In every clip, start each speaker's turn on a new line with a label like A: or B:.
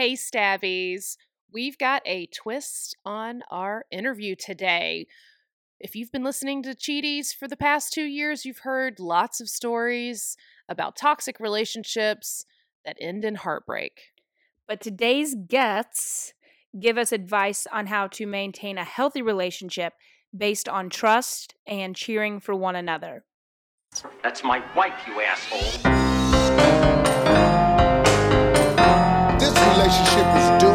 A: Hey, Stabbies. We've got a twist on our interview today. If you've been listening to Cheaties for the past two years, you've heard lots of stories about toxic relationships that end in heartbreak.
B: But today's guests give us advice on how to maintain a healthy relationship based on trust and cheering for one another.
C: That's my wife, you asshole.
D: Is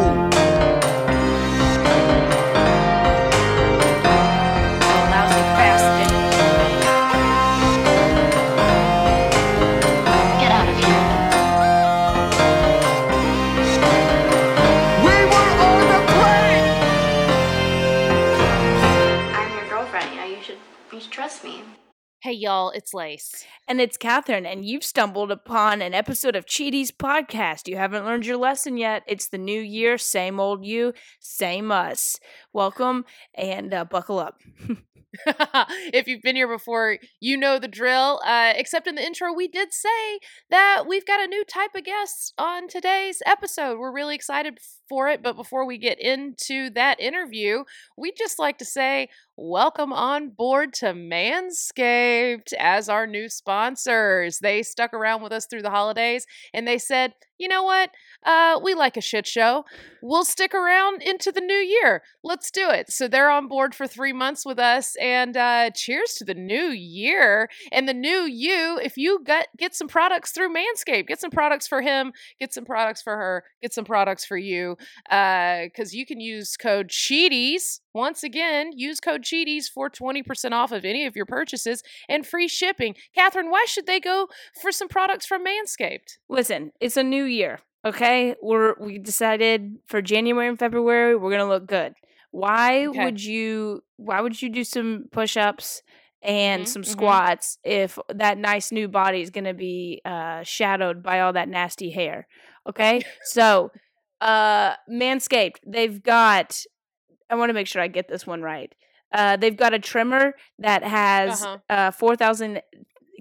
A: Hey, y'all, it's Lace.
B: And it's Katherine, and you've stumbled upon an episode of Cheaties podcast. You haven't learned your lesson yet. It's the new year, same old you, same us. Welcome and uh, buckle up.
A: if you've been here before, you know the drill. Uh, except in the intro, we did say that we've got a new type of guest on today's episode. We're really excited for it. But before we get into that interview, we'd just like to say welcome on board to Manscaped as our new sponsors. They stuck around with us through the holidays and they said, you know what? Uh, we like a shit show. We'll stick around into the new year. Let's do it. So they're on board for three months with us. And uh, cheers to the new year and the new you. If you get get some products through Manscaped, get some products for him, get some products for her, get some products for you. Because you can use code Cheaties. Once again, use code Cheaties for 20% off of any of your purchases and free shipping. Katherine, why should they go for some products from Manscaped?
B: Listen, it's a new year, okay? We're we decided for January and February we're gonna look good. Why
A: Okay.
B: would you? Why would you do some push-ups and
A: Mhm,
B: some
A: mhm.
B: squats if that nice new body is gonna be uh, shadowed by all that nasty hair? Okay, so uh, Manscaped, they've got. I want to make sure I get this one right. Uh, they've got a trimmer that has
A: Uh-huh.
B: uh, 4000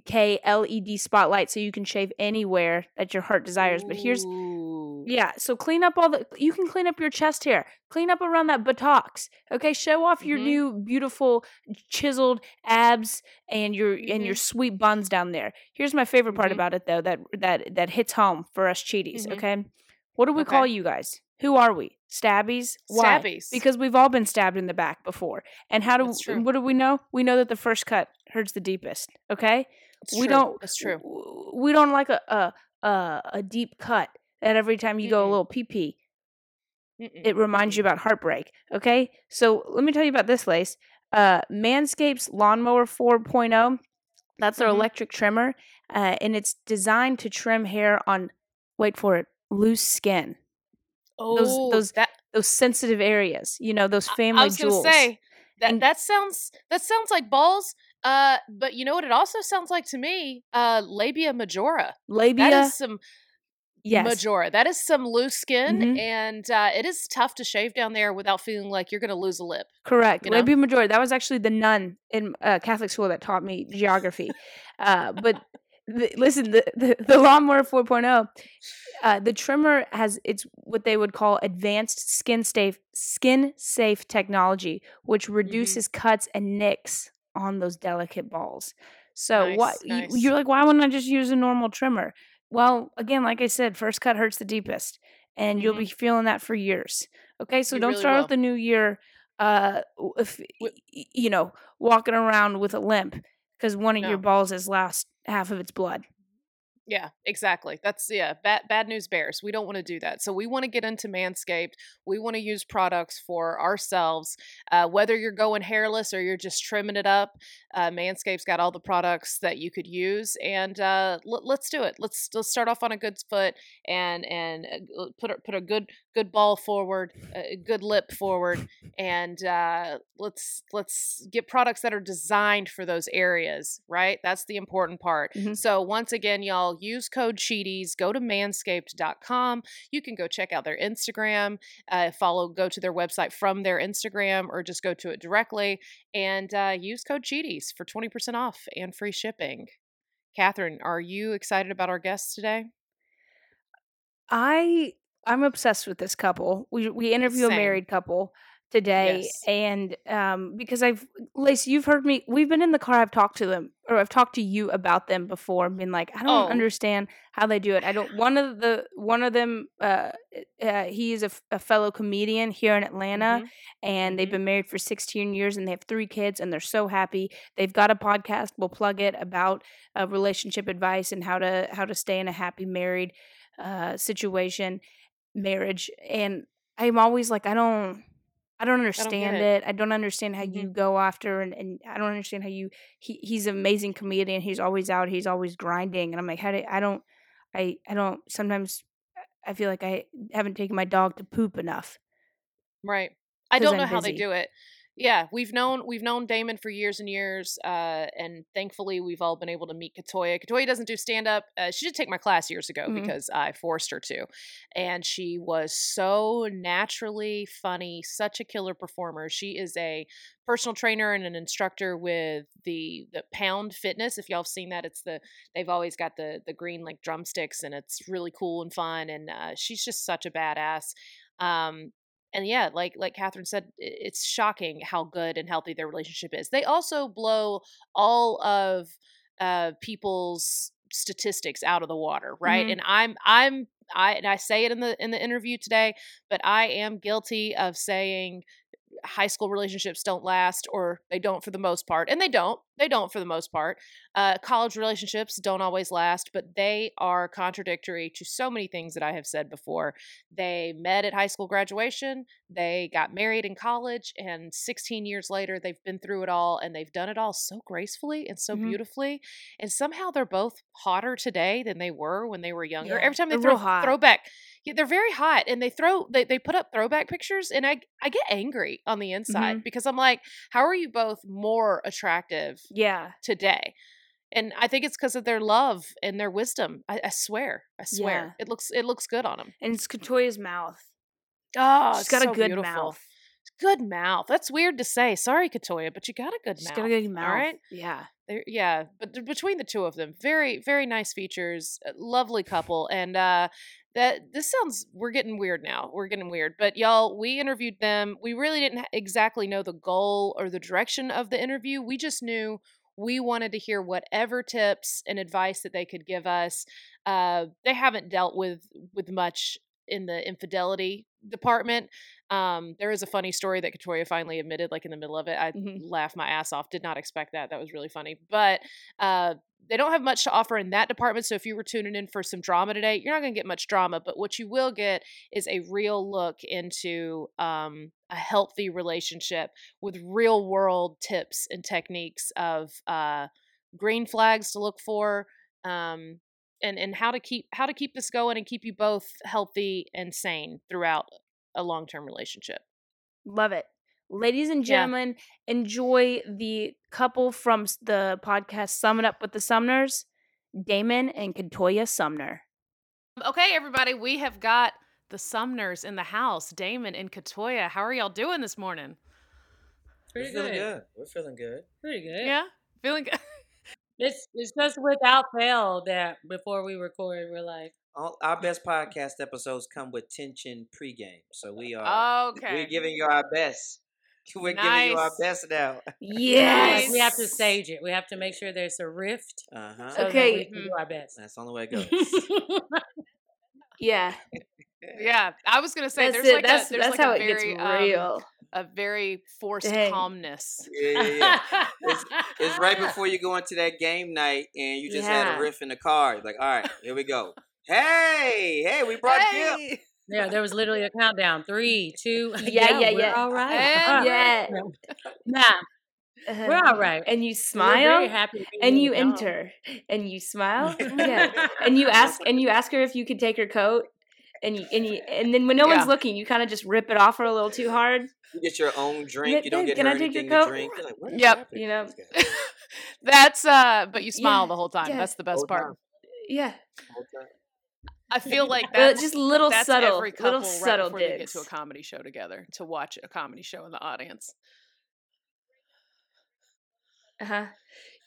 B: K LED spotlight so you can shave anywhere that your heart desires. But here's yeah, so clean up all the you can clean up your chest hair. Clean up around that buttocks. Okay, show off your
A: Mhm.
B: new beautiful chiseled abs and your and your sweet buns down there. Here's my favorite part
A: Mhm.
B: about it though that that that hits home for us cheaties,
A: Mhm.
B: okay? What do we
A: Okay.
B: call you guys? Who are we? Stabbies? Why?
A: Stabbies.
B: Because we've all been stabbed in the back before. And how do
A: That's true.
B: what do we know? We know that the first cut hurts the deepest, okay?
A: It's
B: we
A: true.
B: don't
A: That's true.
B: we don't like a a a, a deep cut And every time you go a little pee pee it reminds you about heartbreak okay so let me tell you about this lace uh manscaped's lawnmower 4.0 that's their
A: Mhm.
B: electric trimmer uh, and it's designed to trim hair on wait for it loose skin
A: Oh,
B: those-
A: that
B: those sensitive areas you know those
A: I-
B: family
A: I was
B: jewels
A: gonna say that
B: And-
A: that sounds that sounds like balls. Uh, but you know what? It also sounds like to me, uh, labia majora.
B: labia
A: That is some
B: yes
A: majora. That is some loose skin,
B: Mhm.
A: and uh, it is tough to shave down there without feeling like you're gonna lose a lip.
B: Correct.
A: you know?
B: Labia majora. That was actually the nun in uh, Catholic school that taught me geography. uh, but the, listen, the, the, the lawnmower 4.0, uh, the trimmer has it's what they would call advanced skin safe skin safe technology, which
A: Mm-hmm.
B: reduces cuts and nicks on those delicate balls. So
A: Nice,
B: what
A: nice.
B: you, you're like, why wouldn't I just use a normal trimmer? Well, again, like I said, first cut hurts the deepest, and you'll
A: Mhm.
B: be feeling that for years. Okay, so
A: You
B: don't
A: really
B: start
A: will.
B: with the new year uh if you know walking around with a limp because one of
A: No.
B: your balls has lost half of its blood
A: Yeah, exactly. That's yeah, bad bad news bears. We don't want to do that. So we want to get into Manscaped. We want to use products for ourselves. Uh, whether you're going hairless or you're just trimming it up, uh, Manscaped's got all the products that you could use. And uh, l- let's do it. Let's let's start off on a good foot and and uh, put a, put a good good ball forward, a good lip forward, and uh, let's let's get products that are designed for those areas. Right, that's the important part.
B: Mhm.
A: So once again, y'all use code Cheaties. Go to manscaped.com. You can go check out their Instagram, uh, follow, go to their website from their Instagram, or just go to it directly and uh, use code Cheaties for twenty percent off and free shipping. Katherine, are you excited about our guests today?
B: I I'm obsessed with this couple. We we interview a married couple today,
A: Yes.
B: and um, because I've Lacey, you've heard me. We've been in the car. I've talked to them, or I've talked to you about them before. and Been like, I don't
A: Oh.
B: understand how they do it. I don't. One of the one of them, uh, uh he is a, a fellow comedian here in Atlanta,
A: Mhm.
B: and they've
A: Mhm.
B: been married for 16 years, and they have three kids, and they're so happy. They've got a podcast. We'll plug it about uh, relationship advice and how to how to stay in a happy married uh, situation, marriage. And I'm always like, I don't. I don't understand
A: it.
B: it. I don't understand how
A: Mhm.
B: you go after and, and I don't understand how you he he's an amazing comedian. He's always out, he's always grinding. And I'm like, how do I don't I I don't sometimes I feel like I haven't taken my dog to poop enough.
A: Right. I don't know how they do it. Yeah, we've known we've known Damon for years and years, uh, and thankfully we've all been able to meet Katoya. Katoya doesn't do stand up. Uh, she did take my class years ago
B: Mhm.
A: because I forced her to, and she was so naturally funny, such a killer performer. She is a personal trainer and an instructor with the the Pound Fitness. If y'all have seen that, it's the they've always got the the green like drumsticks, and it's really cool and fun. And uh, she's just such a badass. Um, and yeah, like like Katherine said, it's shocking how good and healthy their relationship is. They also blow all of uh, people's statistics out of the water, right?
B: Mhm.
A: And I'm I'm I and I say it in the in the interview today, but I am guilty of saying high school relationships don't last or they don't for the most part and they don't they don't for the most part uh, college relationships don't always last but they are contradictory to so many things that i have said before they met at high school graduation they got married in college and 16 years later they've been through it all and they've done it all so gracefully and so
B: Mhm.
A: beautifully and somehow they're both hotter today than they were when they were younger
B: Yeah,
A: every time they throw
B: hot.
A: throwback yeah, they're very hot and they throw they, they put up throwback pictures and I I get angry on the inside
B: Mhm.
A: because I'm like, how are you both more attractive
B: Yeah.
A: today? And I think it's because of their love and their wisdom. I, I swear, I swear,
B: Yeah.
A: it looks it looks good on them.
B: And it's Katoya's mouth.
A: Oh,
B: She's
A: it's
B: got
A: so
B: a good
A: beautiful.
B: mouth.
A: Good mouth. That's weird to say. Sorry, Katoya, but you got a good
B: She's
A: mouth.
B: got a good mouth.
A: All right.
B: Yeah.
A: They're, yeah, but between the two of them, very very nice features, lovely couple, and uh, that this sounds we're getting weird now. We're getting weird, but y'all, we interviewed them. We really didn't exactly know the goal or the direction of the interview. We just knew we wanted to hear whatever tips and advice that they could give us. Uh, they haven't dealt with with much in the infidelity department. Um, there is a funny story that Katoya finally admitted, like in the middle of it. I
B: Mhm.
A: laughed my ass off. Did not expect that. That was really funny. But uh, they don't have much to offer in that department. So if you were tuning in for some drama today, you're not going to get much drama. But what you will get is a real look into um, a healthy relationship with real world tips and techniques of uh, green flags to look for. Um, and, and how to keep how to keep this going and keep you both healthy and sane throughout a long term relationship.
B: Love it. Ladies and
A: Yeah.
B: gentlemen, enjoy the couple from the podcast Sum It Up with the Sumners, Damon and Katoya Sumner.
A: Okay, everybody, we have got the Sumners in the house, Damon and Katoya. How are y'all doing this morning?
E: Pretty
F: We're feeling
E: good.
F: good. We're feeling good.
E: Pretty good.
A: Yeah, feeling good.
E: It's it's just without fail that before we record, we're like,
F: All, our best podcast episodes come with tension pregame, so we are
A: Okay.
F: we're giving you our best. We're giving you our best now.
B: Yes.
E: we have to stage it. We have to make sure there's a rift.
F: Uh huh.
E: So
B: Okay.
E: that we can do our best.
F: That's the only way it goes.
B: Yeah.
A: yeah, I was gonna say
B: That's
A: there's
B: it.
A: like
B: that's
A: a there's
B: that's
A: like
B: how
A: a
B: it
A: very
B: gets
A: um,
B: real.
A: A very forced
B: Dang.
A: calmness.
F: yeah, yeah, yeah. It's, it's right before you go into that game night and you just had a riff in the car. Like, all right, here we go. Hey, hey, we brought Gil.
A: Hey!
E: yeah, there was literally a countdown. Three, two.
B: Yeah, yeah,
E: we're
B: yeah.
E: All right.
A: And-
B: Yeah.
E: Nah, we're all uh-huh. right.
B: And you
E: We're very
B: smile
E: happy.
B: and you
E: y'all.
B: enter and you smile. Yeah. And you ask and you ask her if you could take her coat. And you and you and then when no
A: Yeah.
B: one's looking, you kind of just rip it off her a little too hard.
F: You get your own drink. You don't
B: babe,
F: get
B: can
F: her
B: I take your
F: anything
B: coat?
F: to drink. You're like,
A: Yep.
F: happening
B: You know.
A: That's uh, but you smile
B: Yeah,
A: the whole time.
B: yeah.
A: That's the best
F: Whole
A: part.
F: time,
B: Yeah.
A: I feel like
B: Well,
A: that's
B: just little
A: that's
B: subtle,
A: every couple
B: little
A: right
B: subtle
A: before they get to a comedy show together to watch a comedy show in the audience.
B: Uh huh.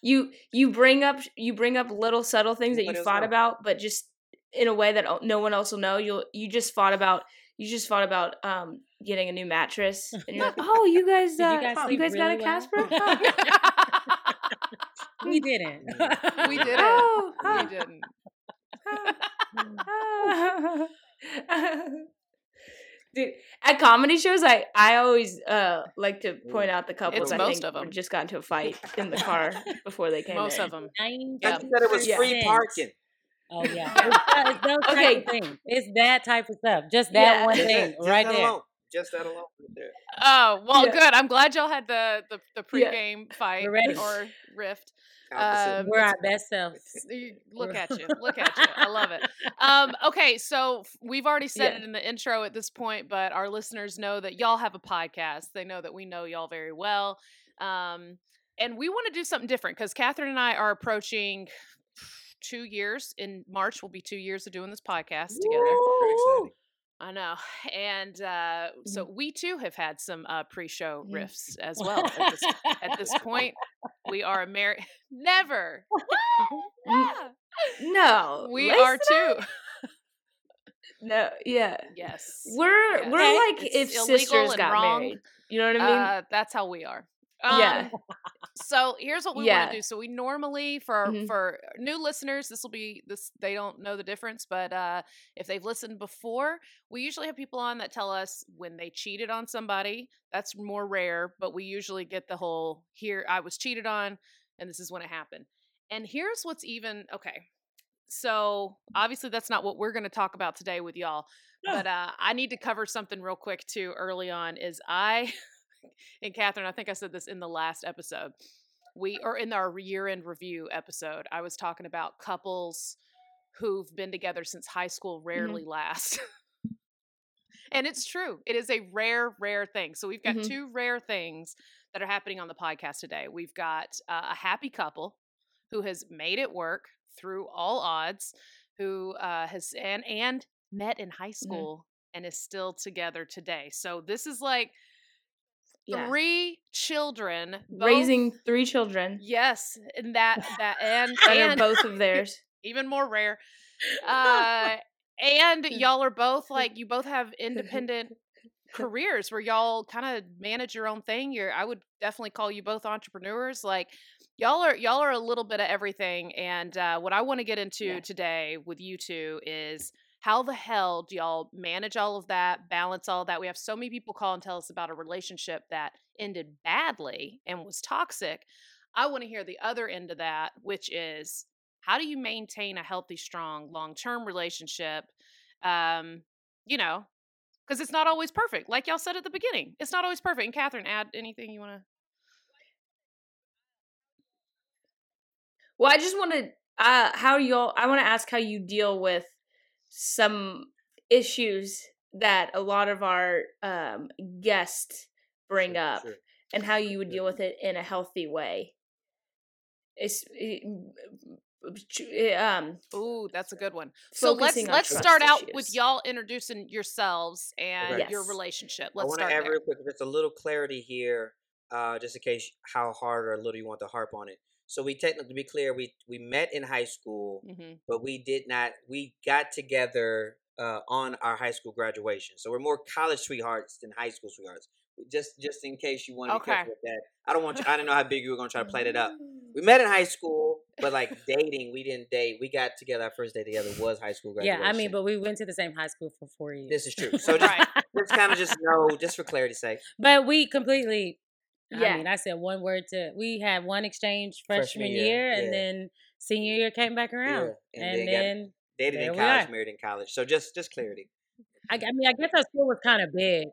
B: You you bring up you bring up little subtle things that you
F: thought
B: fought about, but just in a way that no one else will know. You'll you just fought about you just thought about um getting a new mattress, and you're like, oh, you guys, uh,
E: you guys
B: you
E: sleep
B: guys got a
E: really well?
B: Casper?
E: We didn't.
A: we didn't.
B: Oh,
A: We didn't.
B: Dude, at comedy shows, I I always uh like to point out the couples
A: It's
B: I
A: most
B: think
A: of 'em.
B: were just got into a fight in the car before they came
A: Most
B: in.
A: of them.
E: Nine
A: Yeah.
F: Said it was free parking.
E: Oh yeah, it's, that- it's type
B: Okay.
E: of things. It's that type of stuff. Just that
B: Yeah.
E: one thing
F: just
E: right
F: that
E: there.
F: Alone. Just that alone. Right there.
A: Oh well,
B: Yeah.
A: good. I'm glad y'all had the the, the
B: Yeah.
A: pregame fight
E: We're ready.
A: or rift.
F: Opposite.
A: Um,
E: We're our best selves.
A: Look at you. Look at you. I love it. Um, okay, so we've already said
B: Yeah.
A: it in the intro at this point, but our listeners know that y'all have a podcast. They know that we know y'all very well. Um, and we want to do something different because Katherine and I are approaching two years. In March, will be two years of doing this podcast together.
F: Very.
A: I know. And uh, so
B: Mm-hmm.
A: we too have had some uh, pre show riffs as well. At this, at this point, we are a married. Never.
B: N- No,
A: we
B: Lace
A: are too.
B: No, yeah,
A: Yes.
B: we're
A: Yes.
B: we're like
A: It's
B: if sisters got
A: wrong.
B: married. You know what I mean?
A: Uh, that's how we are. Um,
B: yeah,
A: So here's what we want
B: Yeah.
A: to do. So we normally for
B: Mhm.
A: for new listeners, this will be this they don't know the difference, but uh, if they've listened before, we usually have people on that tell us when they cheated on somebody. That's more rare, but we usually get the whole here I was cheated on, and this is when it happened. And here's what's even okay. So obviously that's not what we're going to talk about today with y'all. But uh, I need to cover something real quick too. Early on, is I and Katherine. I think I said this in the last episode. We or in our year-end review episode, I was talking about couples who've been together since high school rarely last. and it's true. It is a rare, rare thing. So we've got
B: Mhm.
A: two rare things that are happening on the podcast today. We've got uh, a happy couple who has made it work through all odds, who uh, has and and met in high school and is still together today. So this is like
B: yeah.
A: three children both-
B: Raising three children
A: Yes, and that that and and
B: both of theirs.
A: even more rare. Uh, and y'all are both like you both have independent careers where y'all kind of manage your own thing. You're I would definitely call you both entrepreneurs. Like y'all are y'all are a little bit of everything. And uh, what I want to get into
B: Yeah.
A: today with you two is how the hell do y'all manage all of that, balance all that? We have so many people call and tell us about a relationship that ended badly and was toxic. I want to hear the other end of that, which is how do you maintain a healthy, strong, long term relationship? Um, you know, because it's not always perfect. Like y'all said at the beginning, it's not always perfect. And Katherine, add anything you want to.
B: Well, I just want to uh how y'all I want to ask how you deal with some issues that a lot of our um guests bring
F: Sure,
B: up
F: sure.
B: and how you would deal with it in a healthy way. It's it- eh, um
A: Ooh, that's a good one. So let's
B: on
A: let's
B: trust
A: start out with y'all introducing yourselves and
F: Okay.
A: your relationship. Let's
F: want to
A: start
F: add
A: there.
F: real quick, just a little clarity here, uh, just in case how hard or little you want to harp on it. So we technically, to be clear, we we met in high school,
A: hmm
F: but we did not. We got together uh, on our high school graduation. So we're more college sweethearts than high school sweethearts. Just just in case you want to be
A: Okay.
F: careful with that. I don't want you. I don't know how big you were going to try to play that up. We met in high school, but like dating, we didn't date. We got together. Our first day together was high school graduation. Yeah.
E: I mean, but we went to the same high school for four years.
F: this is true. So just,
A: Right.
F: just kind of just know, just for clarity's sake.
E: But we completely.
B: Yeah.
E: I mean, I said one word to. We had one exchange freshman,
F: Freshman
E: year,
F: year,
E: and
F: yeah.
E: then senior year came back around,
F: Yeah, and
E: and,
F: then got-
E: then
F: Dated in college,
E: are.
F: married in college. So just just clarity.
E: I, I mean, I guess our school was kind of big.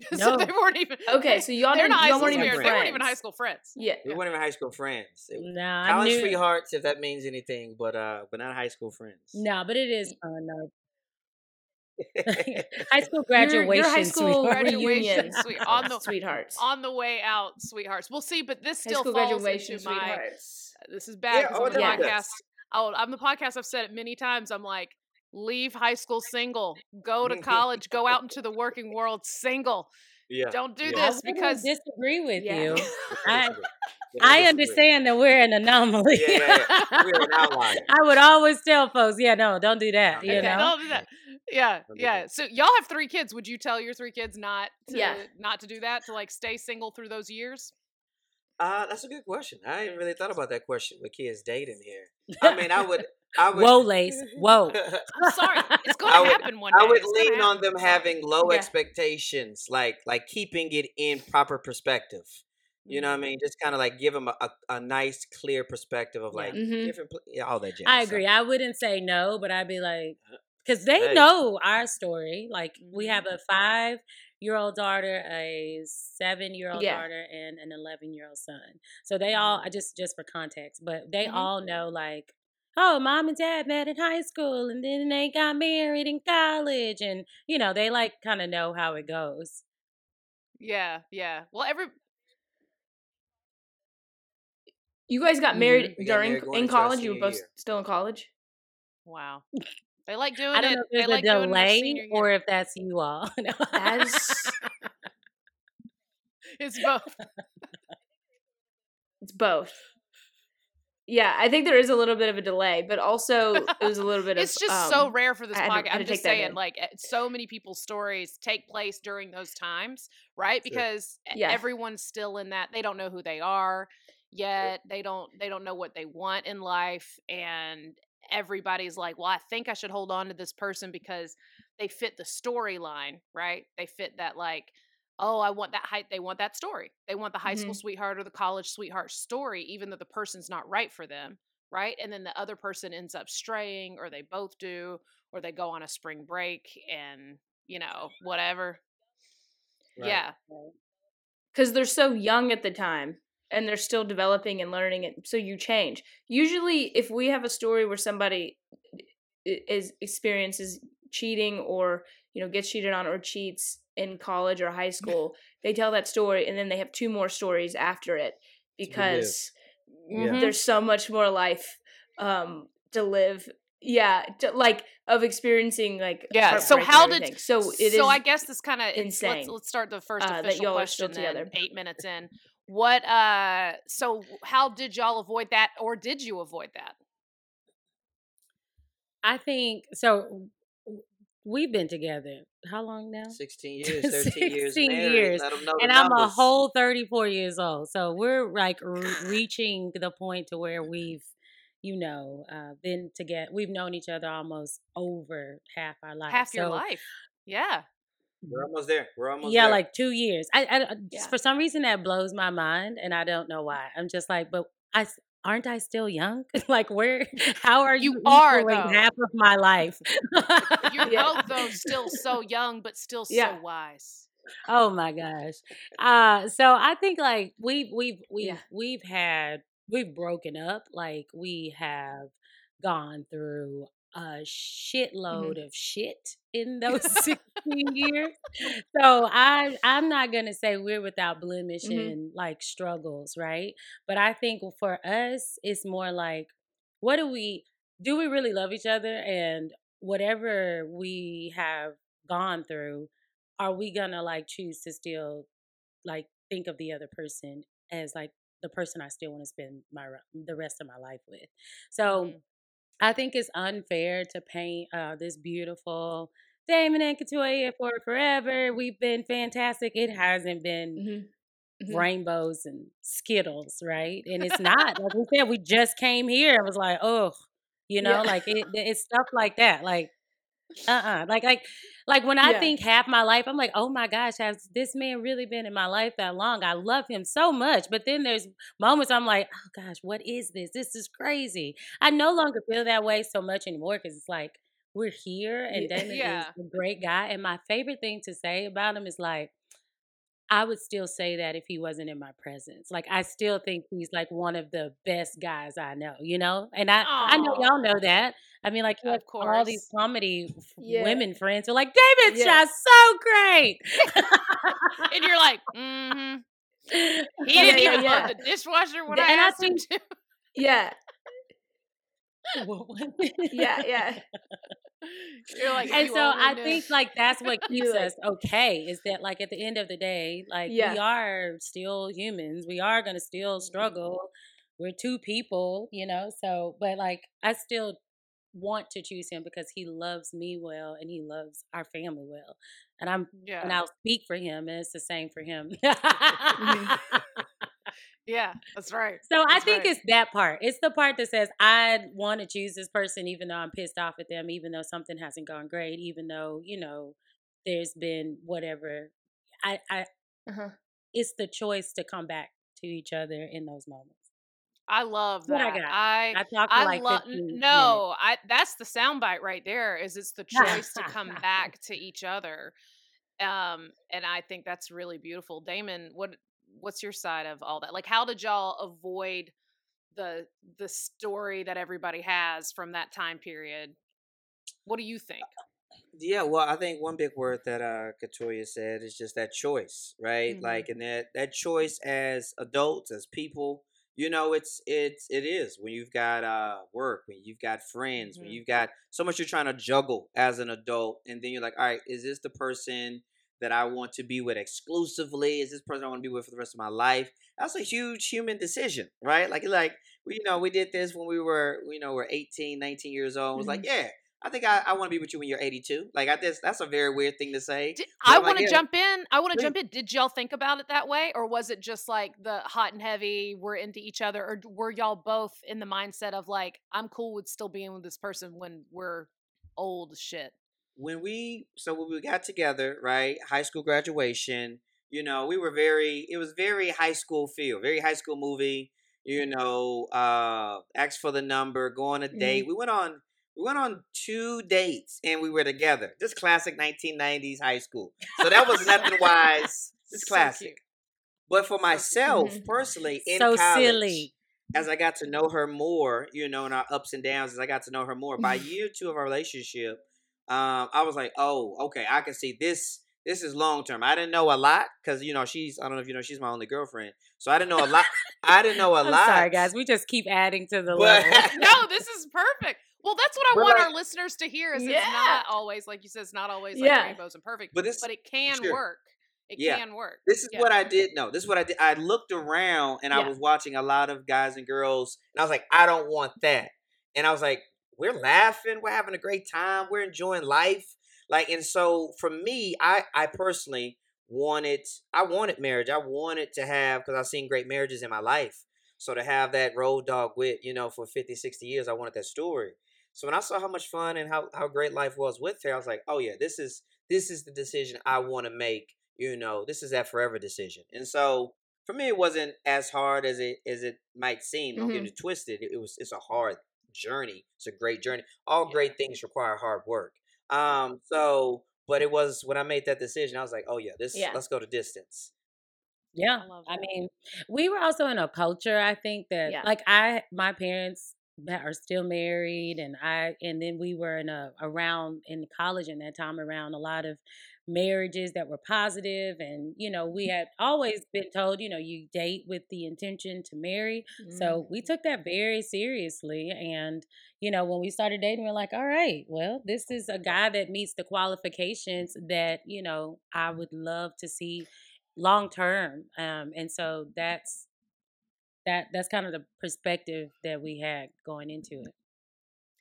A: so
E: No.
A: they weren't even
B: Okay, so y'all
A: they're
B: didn't
A: not high
B: y'all
A: school
B: weren't even
A: sweethearts. They weren't even high school friends.
B: Yeah.
F: We weren't even high school friends. It-
E: Nah,
F: college sweethearts, if that means anything, but uh, but not high school friends.
E: No, but it is fun though. high school graduation,
B: your high school
E: sweetheart.
A: Graduation,
B: reunion,
A: sweet- on the-
B: sweethearts.
A: On the way out, sweethearts. We'll see, but this still falls into my. This is bad
F: Yeah, oh,
A: on the podcast. Oh, on the podcast, I've said it many times. I'm like, leave high school single, go to college, go out into the working world single.
F: yeah.
A: Don't do
F: yeah.
A: This because
E: disagree with you. I.
F: Yeah,
E: I
F: disagree.
E: understand that we're an anomaly.
F: Yeah, yeah, yeah. We're an outlier.
E: I would always tell folks, yeah, no, don't do that. You know,
A: Don't do that. Yeah, yeah. So y'all have three kids. Would you tell your three kids not to
B: Yeah.
A: not to do that to like stay single through those years?
F: Uh, that's a good question. I ain't really thought about that question with kids dating here. I mean, I would, I would,
E: whoa, Lace, whoa.
A: I'm sorry, it's going to
F: would-
A: happen one day.
F: I would
A: It's
F: lean on them having low
B: Yeah.
F: expectations, like like keeping it in proper perspective. You know what I mean? Just kind of like give them a, a, a nice, clear perspective of like
B: Mhm.
F: different, pl- yeah, all that jazz.
E: I
F: So,
E: agree. I wouldn't say no, but I'd be like, because they
F: Hey.
E: know our story. Like we have
A: Mm-hmm.
E: a five year old daughter, a seven year old
B: Yeah.
E: daughter, and an eleven year old son. So they all, I just just for context, but they
A: Mhm.
E: all know like. Oh, mom and dad met in high school and then they got married in college. And, you know, they like kind of know how it goes.
A: Yeah, yeah. Well, every
B: You guys got married
F: We got
B: during
F: married
B: in college. You were both
F: year.
B: still in college.
A: wow. They like doing
E: I don't
A: it.
E: know if
A: they
E: there's
A: like
E: a
A: doing their
E: delay
A: senior year.
E: or if that's you all. No.
B: That's
A: it's both.
B: it's both. Yeah, I think there is a little bit of a delay, but also it was a little bit of.
A: it's just so
B: um,
A: rare for this
B: I had to-
A: podcast.
B: I had
A: I'm just saying, like, so many people's stories take place during those times, right? Because
B: Yeah.
A: everyone's still in that. They don't know who they are yet. They don't. They don't know what they want in life, and everybody's like, "Well, I think I should hold on to this person because they fit the storyline, right? They fit that like." Oh, I want that height They want that story. They want the high school
B: Mhm.
A: sweetheart or the college sweetheart story, even though the person's not right for them right? And then the other person ends up straying, or they both do, or they go on a spring break and, you know, whatever.
F: Right.
A: Yeah.
B: because they're so young at the time and they're still developing and learning it so you change usually if we have a story where somebody is experiences cheating or you know gets cheated on or cheats in college or high school they tell that story and then they have two more stories after it because
F: Yeah.
A: Mhm.
B: there's so much more life um to live yeah to, like of experiencing like
A: Yeah, so how did-
B: so it is
A: so I guess this kind of let's,
B: insane,
A: let's start the first
B: uh,
A: official
B: y'all are still
A: question
B: together.
A: eight minutes in. What uh so how did y'all avoid that or did you avoid that?
E: I think so. We've been together how long now?
F: 16 years, 13 years
E: 16
F: married.
E: years.
F: Let 'em know the
E: And I'm a whole 34 years old. So we're like re- reaching the point to where we've, you know, uh, been together. We've known each other almost over half our life.
A: Half your life. Yeah.
F: We're almost there. We're almost
E: Yeah,
F: there.
E: like two years. I, I, I-
B: Yeah.
E: for some reason that blows my mind, and I don't know why. I'm just like, but I aren't I still young? like, where? How are
A: You
E: you?
A: are,
E: equaling
A: though.
E: half of my life.
A: You're
B: Yeah.
A: both though still so young but still so
B: Yeah.
A: wise.
E: oh my gosh. Uh, so I think like we've we've we've
B: Yeah.
E: we've had we've broken up. Like we have gone through a shitload of shit in those 16 years. So I I'm not gonna say we're without blemish
B: Mhm.
E: and like struggles, right? But I think for us, it's more like what do we do we really love each other and whatever we have gone through, are we gonna like choose to still like think of the other person as like the person I still want to spend my the rest of my life with? So
A: Mhm.
E: I think it's unfair to paint uh, this beautiful Damon and Katoya for forever. We've been fantastic. It hasn't been
B: Mhm. Mhm.
E: rainbows and skittles, right? And it's not like we said. We just came here and was like, oh, you know,
B: Yeah.
E: like it, it's stuff like that. Like, uh, uh like like like when I
B: Yeah.
E: think half my life, I'm like, oh my gosh, has this man really been in my life that long? I love him so much, but then there's moments I'm like, oh gosh, what is this? This is crazy. I no longer feel that way so much anymore because it's like we're here and. Damon
A: Yeah.
E: is a great guy. And my favorite thing to say about him is like, I would still say that if he wasn't in my presence. Like I still think he's like one of the best guys I know, you know? And I I know y'all know that. I mean like he
A: Of
E: has all these comedy
B: Yeah.
E: women friends who are like, David
B: Yeah.
E: shot so great.
A: And you're like, mm-hmm. He didn't
B: yeah,
A: even
B: yeah.
A: the dishwasher when
E: The-
A: I
E: and I
A: asked him to.
B: Yeah.
E: What was it?
B: Yeah, yeah.
A: You're like,
E: and
A: you
E: so I
A: knew.
E: think like that's what keeps us okay is that like at the end of the day, like
B: Yeah.
E: we are still humans. We are gonna still
A: Mm-hmm.
E: struggle. We're two people, you know. So, but like I still want to choose him because he loves me well and he loves our family well, and I'm
A: yeah,
E: and I'll speak for him, and it's the same for him.
A: yeah, that's right.
E: So I think
A: right.
E: it's that part. It's the part that says I want to choose this person, even though I'm pissed off at them, even though something hasn't gone great, even though you know there's been whatever. I, I,
B: Uh-huh.
E: it's the choice to come back to each other in those moments.
A: I love
E: What I
A: that.
E: got?
A: I
E: I for
A: I
E: like
A: love
E: 15 minutes.
A: no, I that's the soundbite right there. Is it's the choice to come back to each other, um, and I think that's really beautiful. Damon, what what's your side of all that? Like, how did y'all avoid the the story that everybody has from that time period? What do you think?
F: Yeah, well, I think one big word that uh Katoya said is just that choice, right?
A: Mhm.
F: Like, and that that choice as adults, as people, you know, it's it's it is when you've got uh work, when you've got friends, when
A: Mhm.
F: you've got so much you're trying to juggle as an adult, and then you're like, all right, is this the person that I want to be with exclusively? Is this person I want to be with for the rest of my life? That's a huge human decision, right? Like, like we, you know, we did this when we were, you know, we're 18, 19 years old. It was like, mm-hmm. yeah, I think I, I want to be with you when you're 82. Like, I just that's a very weird thing to say.
A: Did, I
F: like,
A: want to
F: yeah,
A: jump in. I want to jump in. Did y'all think about it that way, or was it just like the hot and heavy? We're into each other, or were y'all both in the mindset of like, I'm cool with still being with this person when we're old shit?
F: When we so when we got together, right? High school graduation, you know, we were very it was very high school feel, very high school movie, you know, uh ask for the number, go on a date. We went on we went on two dates and we were together. Just classic 1990s high school. So that was nothing wise.
A: So
F: classic.
A: cute.
F: But for myself
B: Mhm.
F: personally, in
E: so
F: college,
E: silly.
F: as I got to know her more, you know, in our ups and downs, as I got to know her more, by year two of our relationship, um, I was like, oh, okay, I can see this. This is long term. I didn't know a lot because you know she's. I don't know if you know she's my only girlfriend, so I didn't know a lot. I didn't know a
E: I'm
F: lot.
E: sorry, guys. We just keep adding to the
F: But-
E: level.
A: no, this is perfect. Well, that's what I
F: But,
A: want
F: like-
A: our listeners to hear. Is it's not always like you said. It's not always like
B: Yeah.
A: rainbows and perfect,
F: But this-
A: but it can
F: sure.
A: work. It
F: Yeah.
A: can work.
F: This is
A: Yeah.
F: what I did know. This is what I did. I looked around and I was watching a lot of guys and girls, and I was like, I don't want that. And I was like, we're laughing, we're having a great time, we're enjoying life. Like, and so for me, I I personally wanted I wanted marriage. I wanted to have because I've seen great marriages in my life. So to have that road dog with, you know, for 50, 60 years, I wanted that story. So when I saw how much fun and how, how great life was with her, I was like, oh yeah, this is this is the decision I want to make. You know, this is that forever decision. And so for me, it wasn't as hard as it as it might seem. Don't get
B: Mhm.
F: it twisted. It, it was it's a hard journey. It's a great journey. All
A: Yeah.
F: great things require hard work. Um, so but it was when I made that decision, I was like, oh yeah, this
B: Yeah.
F: let's go to distance.
E: Yeah.
A: I
E: I mean, we were also in a culture, I think that
B: Yeah.
E: like I my parents that are still married and I and then we were in a around in college in that time around a lot of marriages that were positive and you know we had always been told you know you date with the intention to marry. So we took that very seriously and you know when we started dating we are like all right well this is a guy that meets the qualifications that you know i would love to see long term. Um and so that's that that's kind of the perspective that we had going into it.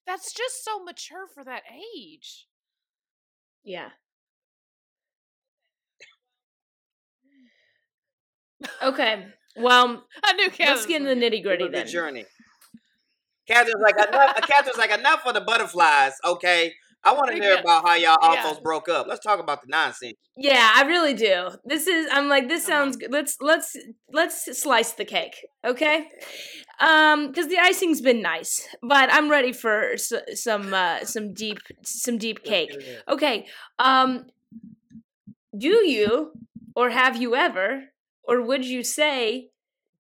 A: That's just so mature for that age.
B: Yeah. Okay. Well,
A: I knew.
B: let's get
A: was
B: into the nitty gritty
F: was a
B: then.
F: journey. Katherine's like enough. Katherine's like enough for the butterflies. Okay, I want to hear
A: Yeah.
F: about how y'all
A: Yeah.
F: almost broke up. Let's talk about the nonsense.
B: Yeah, I really do. This is I'm like this
A: Uh-huh.
B: sounds good. Let's let's let's slice the cake, okay? Um cuz the icing's been nice, but I'm ready for s- some uh some deep some deep cake. Okay. Um do you or have you ever or would you say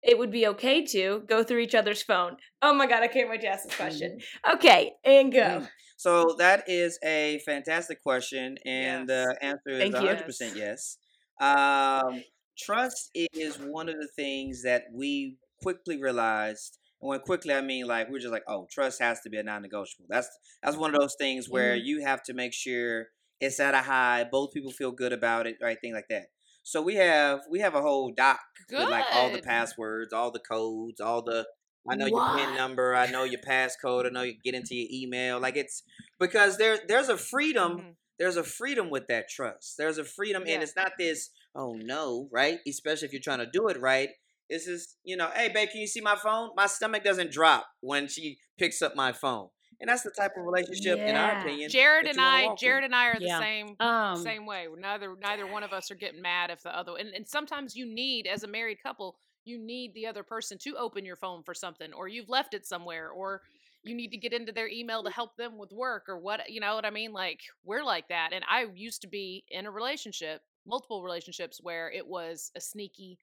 B: it would be okay to go through each other's phone? Oh my god, I can't wait to ask this question. Okay, and go.
F: Mhm. So that is a fantastic question, and
A: Yes.
F: the answer is
B: Thank
F: 100% yes. Um, trust is one of the things that we quickly realized And when quickly, I mean like we're just like, oh, trust has to be a non-negotiable. That's that's one of those things where
B: Mm-hmm.
F: you have to make sure it's at a high. Both people feel good about it, right? Thing like that. So we have we have a whole doc with like all the passwords, all the codes, all the I know your PIN number, I know your passcode, I know you get into your email. Like it's because there there's a freedom
A: Mhm.
F: there's a freedom with that trust. There's a freedom,
A: Yeah.
F: and it's not this, oh no, right? Especially if you're trying to do it right. It's just, you know, hey, babe, can you see my phone? My stomach doesn't drop when she picks up my phone. And that's the type of relationship, in our opinion.
A: Jared and I,
F: walk in.
A: Jared and I are the
E: Yeah.
A: same
E: Um,
A: same way. Neither neither one of us are getting mad if the other and, and sometimes you need as a married couple, you need the other person to open your phone for something or you've left it somewhere or you need to get into their email to help them with work or what you know what I mean? Like we're like that. And I used to be in a relationship, multiple relationships where it was a sneaky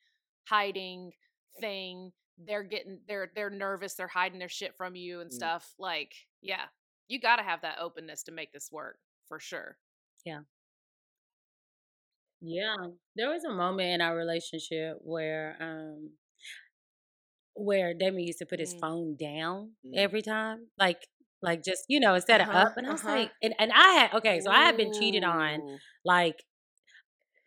A: hiding thing. They're getting they're they're nervous, they're hiding their shit from you and
F: Mm.
A: stuff. Like, yeah. You gotta have that openness to make this work for sure.
E: Yeah, Yeah. there was a moment in our relationship where um where Damon used to put his
A: Mm.
E: phone down
F: Mm.
E: every time, like like just you know instead
B: Uh-huh,
E: of up, and I was
B: uh-huh.
E: like, and, and I had okay, so I had been cheated on like,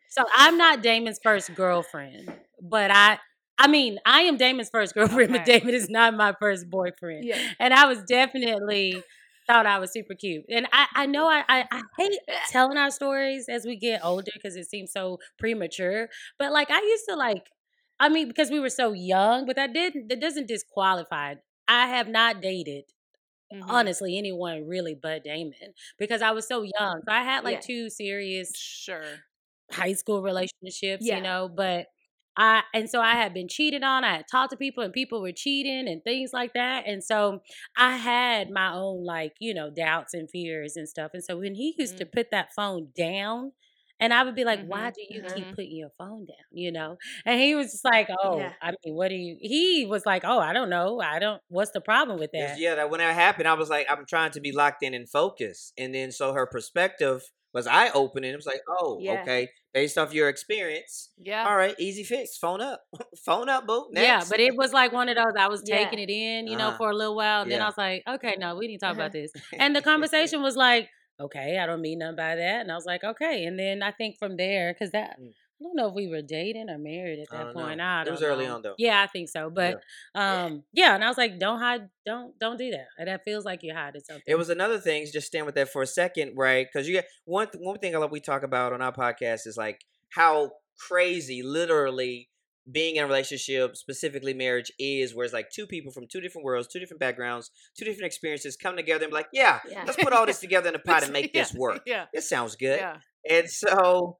E: so I'm not Damon's first girlfriend, but I I mean I am Damon's first girlfriend, but Damon is not my first boyfriend,
B: Yeah.
E: and I was definitely thought I was super cute, and I I know I I, I hate telling our stories as we get older because it seems so premature. But like I used to like, I mean, because we were so young, but that didn't that doesn't disqualify. I have not dated
A: Mhm.
E: honestly anyone really but Damon because I was so young. So I had like
B: Yeah.
E: two serious
A: Sure.
E: high school relationships,
B: Yeah.
E: you know, but I and so I had been cheated on. I had talked to people and people were cheating and things like that. And so I had my own like, you know, doubts and fears and stuff. And so when he used to put that phone down and I would be like, why
A: Mhm,
E: do you
A: mhm.
E: keep putting your phone down? You know? And he was just like, Oh,
B: Yeah.
E: I mean, what do you he was like, Oh, I don't know. I don't what's the problem with that?
F: Yeah, that when that happened, I was like, I'm trying to be locked in and focused. And then so her perspective was eye opening. It was like, oh,
B: Yeah.
F: okay. Based off your experience,
A: Yeah.
F: all right, easy fix. Phone up. Phone up, boo. Next.
E: Yeah, but it was like one of those I was
B: Yeah.
E: taking it in, you know,
F: Uh-huh.
E: for a little while. And then I was like, okay, no, we need to talk
B: Uh-huh.
E: about this. And the conversation was like, okay, I don't mean nothing by that. And I was like, okay. And then I think from there, because that,
F: Mm.
E: I don't know if we were dating or married at
F: I
E: that
F: don't know.
E: point. I
F: It
E: don't
F: was early on, though.
E: Yeah, I think so. But um, yeah, and I was like, don't hide, don't don't do that. And that feels like you're hiding something.
F: It was another thing. Just stand with that for a second, right? Because you get one one thing I love we talk about on our podcast is like how crazy, literally, being in a relationship, specifically marriage, is. Where it's like two people from two different worlds, two different backgrounds, two different experiences come together and be like, yeah,
B: Yeah.
F: let's put all this together in a pot and make
A: Yeah,
F: this work.
A: Yeah.
F: This sounds good.
A: Yeah.
F: And so,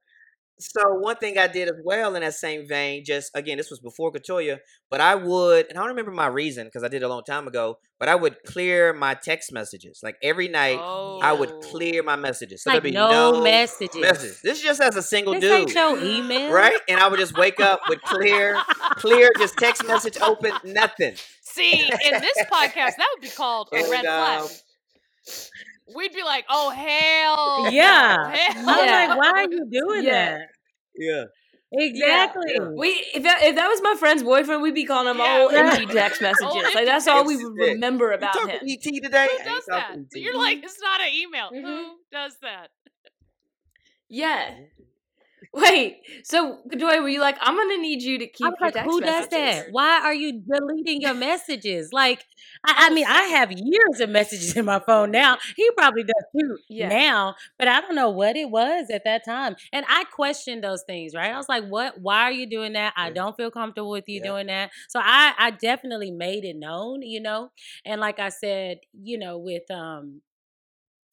F: so one thing I did as well in that same vein, just again, this was before Katoya, but I would, and I don't remember my reason because I did it a long time ago, but I would clear my text messages. Like every night, I would
A: Oh.
F: clear my messages. So
E: like
F: there'd be
E: no,
F: no,
E: messages.
F: messages. This is just as a single
E: This
F: dude.
E: ain't your email,
F: Right? And I would just wake up with clear, clear, just text message open, nothing.
A: See, in this podcast, that would be called a
F: And,
A: red flag.
F: um,
A: We'd be like, "Oh hell,
E: Yeah.
A: hell
E: I was
B: Yeah.
E: like, why are you doing
B: Yeah.
E: that?
F: Yeah.
E: Exactly.
F: Yeah.
B: We if that, if that was my friend's boyfriend, we'd be calling him
A: Yeah,
B: old empty text messages. Like that's all we would remember about
F: talk
B: him.
F: ET today?
A: Who does that? You're like, it's not an email.
B: Mhm.
A: Who does that?
B: Yeah. Wait. So, Joy, were you like, I'm gonna need you to keep
E: I was
B: your
E: like, who does that? Why are you deleting your messages? Like, I, I mean, I have years of messages in my phone now. He probably does too
B: Yeah.
E: now, but I don't know what it was at that time. And I questioned those things, right? I was like, what? Why are you doing that? I don't feel comfortable with you
F: Yeah.
E: doing that. So I, I definitely made it known, you know. And like I said, you know, with um,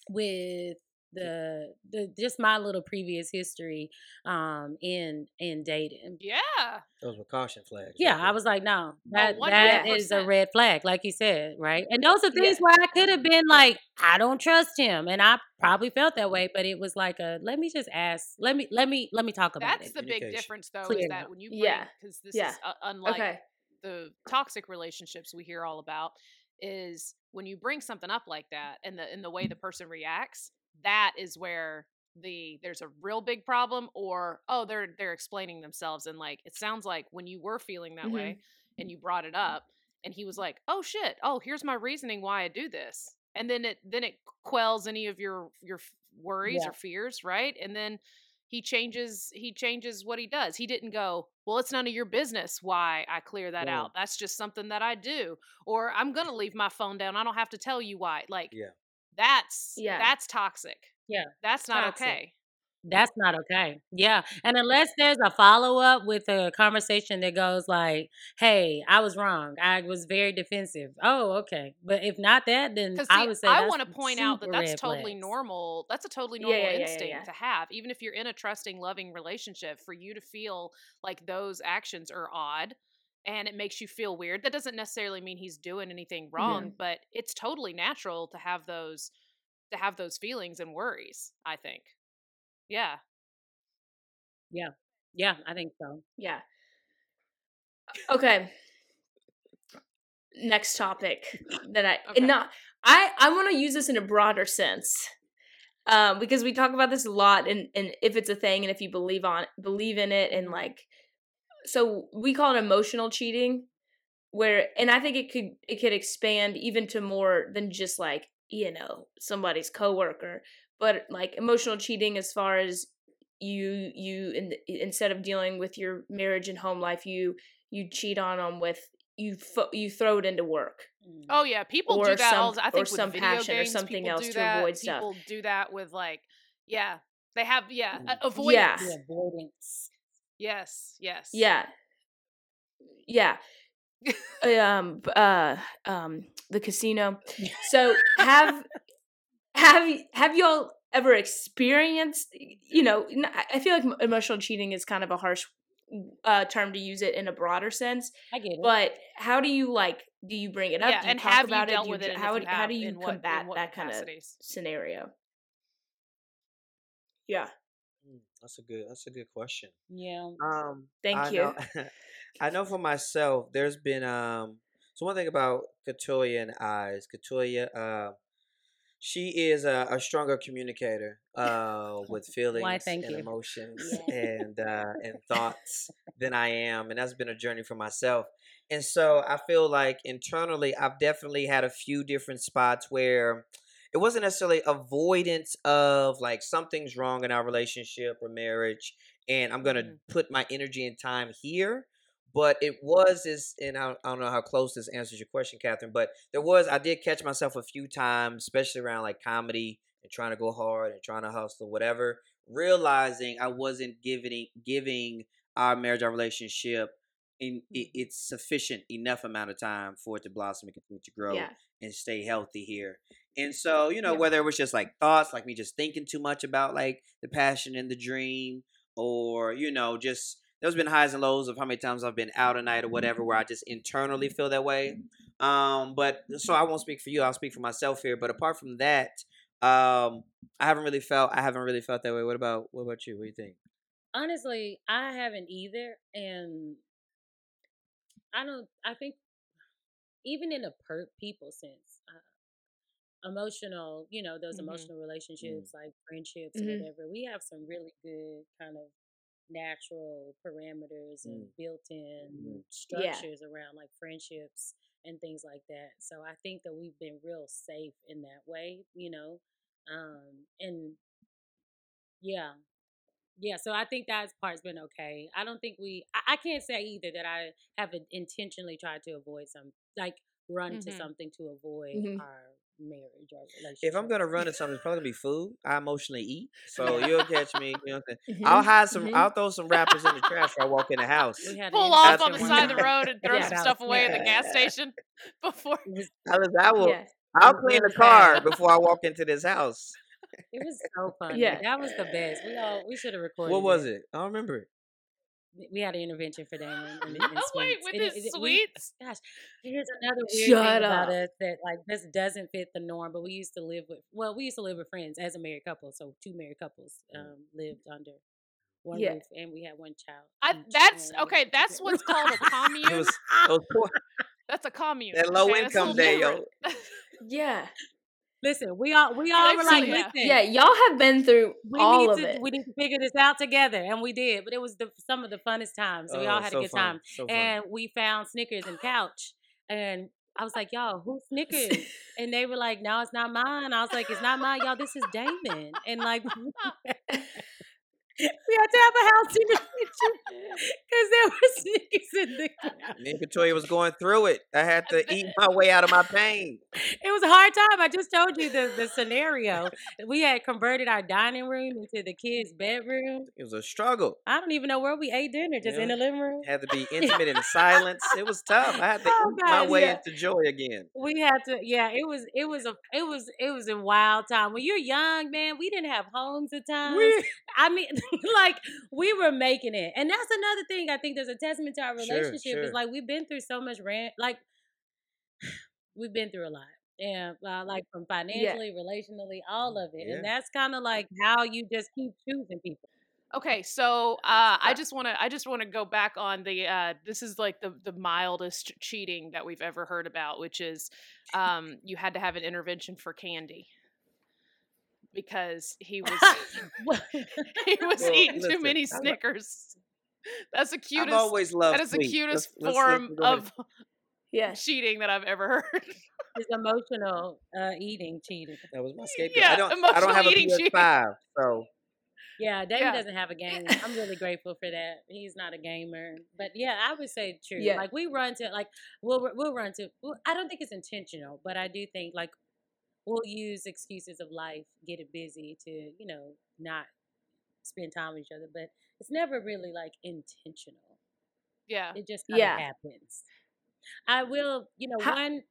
E: with the the just my little previous history um in in dating
A: Yeah.
F: Those were caution flags.
E: yeah,
F: right
E: I was like, no, that that is a red flag, like you said, right? And those are
B: Yeah.
E: things where I could have been like, I don't trust him, and I probably felt that way, but it was like a let me just ask, let me let me let me talk about
A: That's
E: it.
A: That's the big difference, though,
E: Clear
A: is
E: it
A: that when you bring,
B: Yeah.
A: because this
B: Yeah.
A: is uh, unlike
B: Okay.
A: the toxic relationships we hear all about, is when you bring something up like that and the and the way the person reacts, that is where the there's a real big problem, or oh they're they're explaining themselves and like it sounds like when you were feeling that
B: Mhm.
A: way and you brought it up, and he was like, "Oh shit! Oh, here's my reasoning why I do this," and then it then it quells any of your your worries
E: Yeah.
A: or fears, right? And then he changes he changes what he does. He didn't go, "Well, it's none of your business why I clear that
F: Boom.
A: out. That's just something that I do," or "I'm gonna leave my phone down. I don't have to tell you why." Like,
F: Yeah.
A: That's
B: Yeah.
A: that's toxic.
E: Yeah,
A: That's not
E: toxic.
A: okay.
E: That's not okay. Yeah. And unless there's a follow up with a conversation that goes like, hey, I was wrong. I was very defensive. Oh, okay. But if not that, then
A: Because
E: I would say
A: I want to point out that that's totally
E: flags.
A: normal. That's a totally normal
B: yeah, yeah,
A: instinct
B: yeah.
A: to have, even if you're in a trusting, loving relationship. For you to feel like those actions are odd and it makes you feel weird, that doesn't necessarily mean he's doing anything wrong, but it's totally natural to have those to have those feelings and worries. I think. Yeah.
E: Yeah. Yeah, I think so.
B: Yeah. Okay. Next topic that I
A: Okay.
B: and not I I want to use this in a broader sense. Um, because we talk about this a lot and and if it's a thing and if you believe on believe in it and like so we call it emotional cheating where and I think it could it could expand even to more than just like, you know, somebody's coworker, but like emotional cheating as far as you you in, instead of dealing with your marriage and home life you you cheat on them with you fo- you throw it into work
E: Mm.
A: Oh yeah, people
B: Or
A: do that.
B: some-
A: the- I
B: or
A: think with
B: some
A: video
B: passion or
A: games,
B: something
A: people
B: else
A: do
B: to
A: that.
B: avoid stuff.
A: People do that with like, yeah, they have yeah
F: Mm.
A: avoidance.
B: Yeah.
E: The avoidance.
A: Yes, yes.
B: yeah. Yeah. Um uh um the casino. So have have have y'all ever experienced you know I feel like emotional cheating is kind of a harsh uh term to use it in a broader sense
E: I get it.
B: but how do you like do you bring it up?
A: Yeah,
B: do you
A: and
B: talk
A: have
B: about
A: you dealt
B: you,
A: with it?
B: How, how do you
A: in what,
B: combat
A: what
B: that kind of scenario? Yeah
F: That's a good. That's a good question.
E: yeah.
F: Um,
B: Thank
F: I
B: you.
F: Know, I know for myself, there's been um. So one thing about Katoya and I is Katoya, uh, she is a, a stronger communicator uh, with feelings
E: thank
F: and
E: you.
F: emotions
E: Yeah.
F: and uh, and thoughts than I am, and that's been a journey for myself. And so I feel like internally, I've definitely had a few different spots where it wasn't necessarily avoidance of like something's wrong in our relationship or marriage and i'm gonna
A: Mhm.
F: put my energy and time here but it was this and I, I don't know how close this answers your question catherine but there was i did catch myself a few times especially around like comedy and trying to go hard and trying to hustle whatever realizing i wasn't giving giving our marriage our relationship in it, it's sufficient enough amount of time for it to blossom and continue to grow
B: yeah
F: and stay healthy here. And so, you know,
B: Yeah.
F: whether it was just like thoughts, like me just thinking too much about like the passion and the dream, or, you know, just there's been highs and lows of how many times I've been out at night or whatever where I just internally feel that way. Um, but so I won't speak for you, I'll speak for myself here. But apart from that, um, I haven't really felt I haven't really felt that way. What about what about you? What do you think?
E: Honestly, I haven't either, and I don't. I think even in a per people sense, uh, emotional. You know, those
A: Mhm.
E: emotional relationships like friendships or whatever. We have some really good kind of natural parameters and
F: Mm.
E: built-in
F: Mhm.
B: Yeah.
E: structures around like friendships and things like that. So I think that we've been real safe in that way. You know, um, and yeah, yeah, so I think that part's been okay. I don't think we. I, I can't say either that I have intentionally tried to avoid some, like run to
A: Mhm.
E: something to avoid
B: Mhm.
E: our marriage or relationship.
F: If I'm gonna run to something, it's probably gonna be food. I emotionally eat, so you'll catch me. You know, what I'm saying?
B: Mhm,
F: I'll hide some.
B: mhm.
F: I'll throw some wrappers in the trash when I walk in the house.
E: we had
A: Pull off on the side of the road and throw
E: Yeah.
A: some stuff away at the gas station before.
E: Was,
F: I will.
B: yeah
F: I'll clean the car before I walk into this house.
E: It was so funny.
B: Yeah.
E: that was the best. We all we should have recorded.
F: What was
E: that.
F: it? I don't remember it.
E: We had an intervention for Damon. And, and
A: Oh wait, with
E: And it-
A: his
E: it- we-
A: sweets.
E: Gosh, here's another weird
B: Shut
E: thing about us that like this doesn't fit the norm. But we used to live with well, we used to live with friends as a married couple. So two married couples um, lived under one
B: Yeah.
E: roof, and we had one child.
A: I, that's
E: and-
A: okay. That's what's called a
F: It
A: commune.
F: was those poor,
A: That's a commune.
F: that low
A: okay?
F: Income
A: little
F: day, yo.
B: yeah
E: Listen, we all we all were like,
A: yeah.
E: listen,
B: yeah y'all have been through
E: we
B: all
E: need
B: of
E: to
B: it
E: we need to figure this out together, and we did. But it was the some of the funnest times. we
F: Oh,
E: all had
F: so
E: a good
F: funny,
E: time.
F: So
E: and we found Snickers and couch and I was like, y'all, who's Snickers? And they were like, no, it's not mine. I was like, it's not mine, y'all. This is Damon. And like, we had to have a house in the kitchen because there were Snickers in the ground.
F: Me and Katoya was going through it. I had to eat my way out of my pain.
E: It was a hard time. I just told you the, the scenario. We had converted our dining room into the kids' bedroom.
F: It was a struggle.
E: I don't even know where we ate dinner, just in the living room.
F: Had to be intimate in silence. It was tough. I had to
E: Oh,
F: eat my way
E: yeah.
F: into joy again.
E: We had to, yeah. It was, it was a, it was, it was a wild time. When you're young, man, we didn't have homes at times.
F: We-
E: I mean, like we were making it, and that's another thing. I think there's a testament to our relationship.
F: sure.
E: Is like we've been through so much rant, like we've been through a lot. Yeah, uh, like from financially, relationally, all of it,
F: Yeah.
E: and that's kind of like how you just keep choosing people.
A: Okay, so uh, I just want to I just want to go back on the uh, this is like the the mildest cheating that we've ever heard about, which is um, you had to have an intervention for Candy because he was he was
F: Well,
A: eating too many
F: I lo-
A: Snickers. That's the cutest.
F: I've
A: cutest.
F: always loved
A: That is the cutest
F: Let's- let's-
A: form
F: let's
A: of
B: Yeah.
A: cheating that I've ever heard.
E: It's emotional uh, eating cheating.
F: That was my scapegoat.
A: Yeah,
F: I don't. I don't have a
A: eating cheating.
F: PS5, so
E: Yeah, Damon
A: Yeah.
E: doesn't have a game. I'm really grateful for that. He's not a gamer, but yeah, I would say true.
B: Yeah.
E: Like we run to like we'll we'll run to. well, I don't think it's intentional, but I do think like we'll use excuses of life, get it busy to you know not spend time with each other, but it's never really like intentional.
A: yeah.
E: It just kind
B: Yeah.
E: of happens. I will, you know,
B: How-
E: one.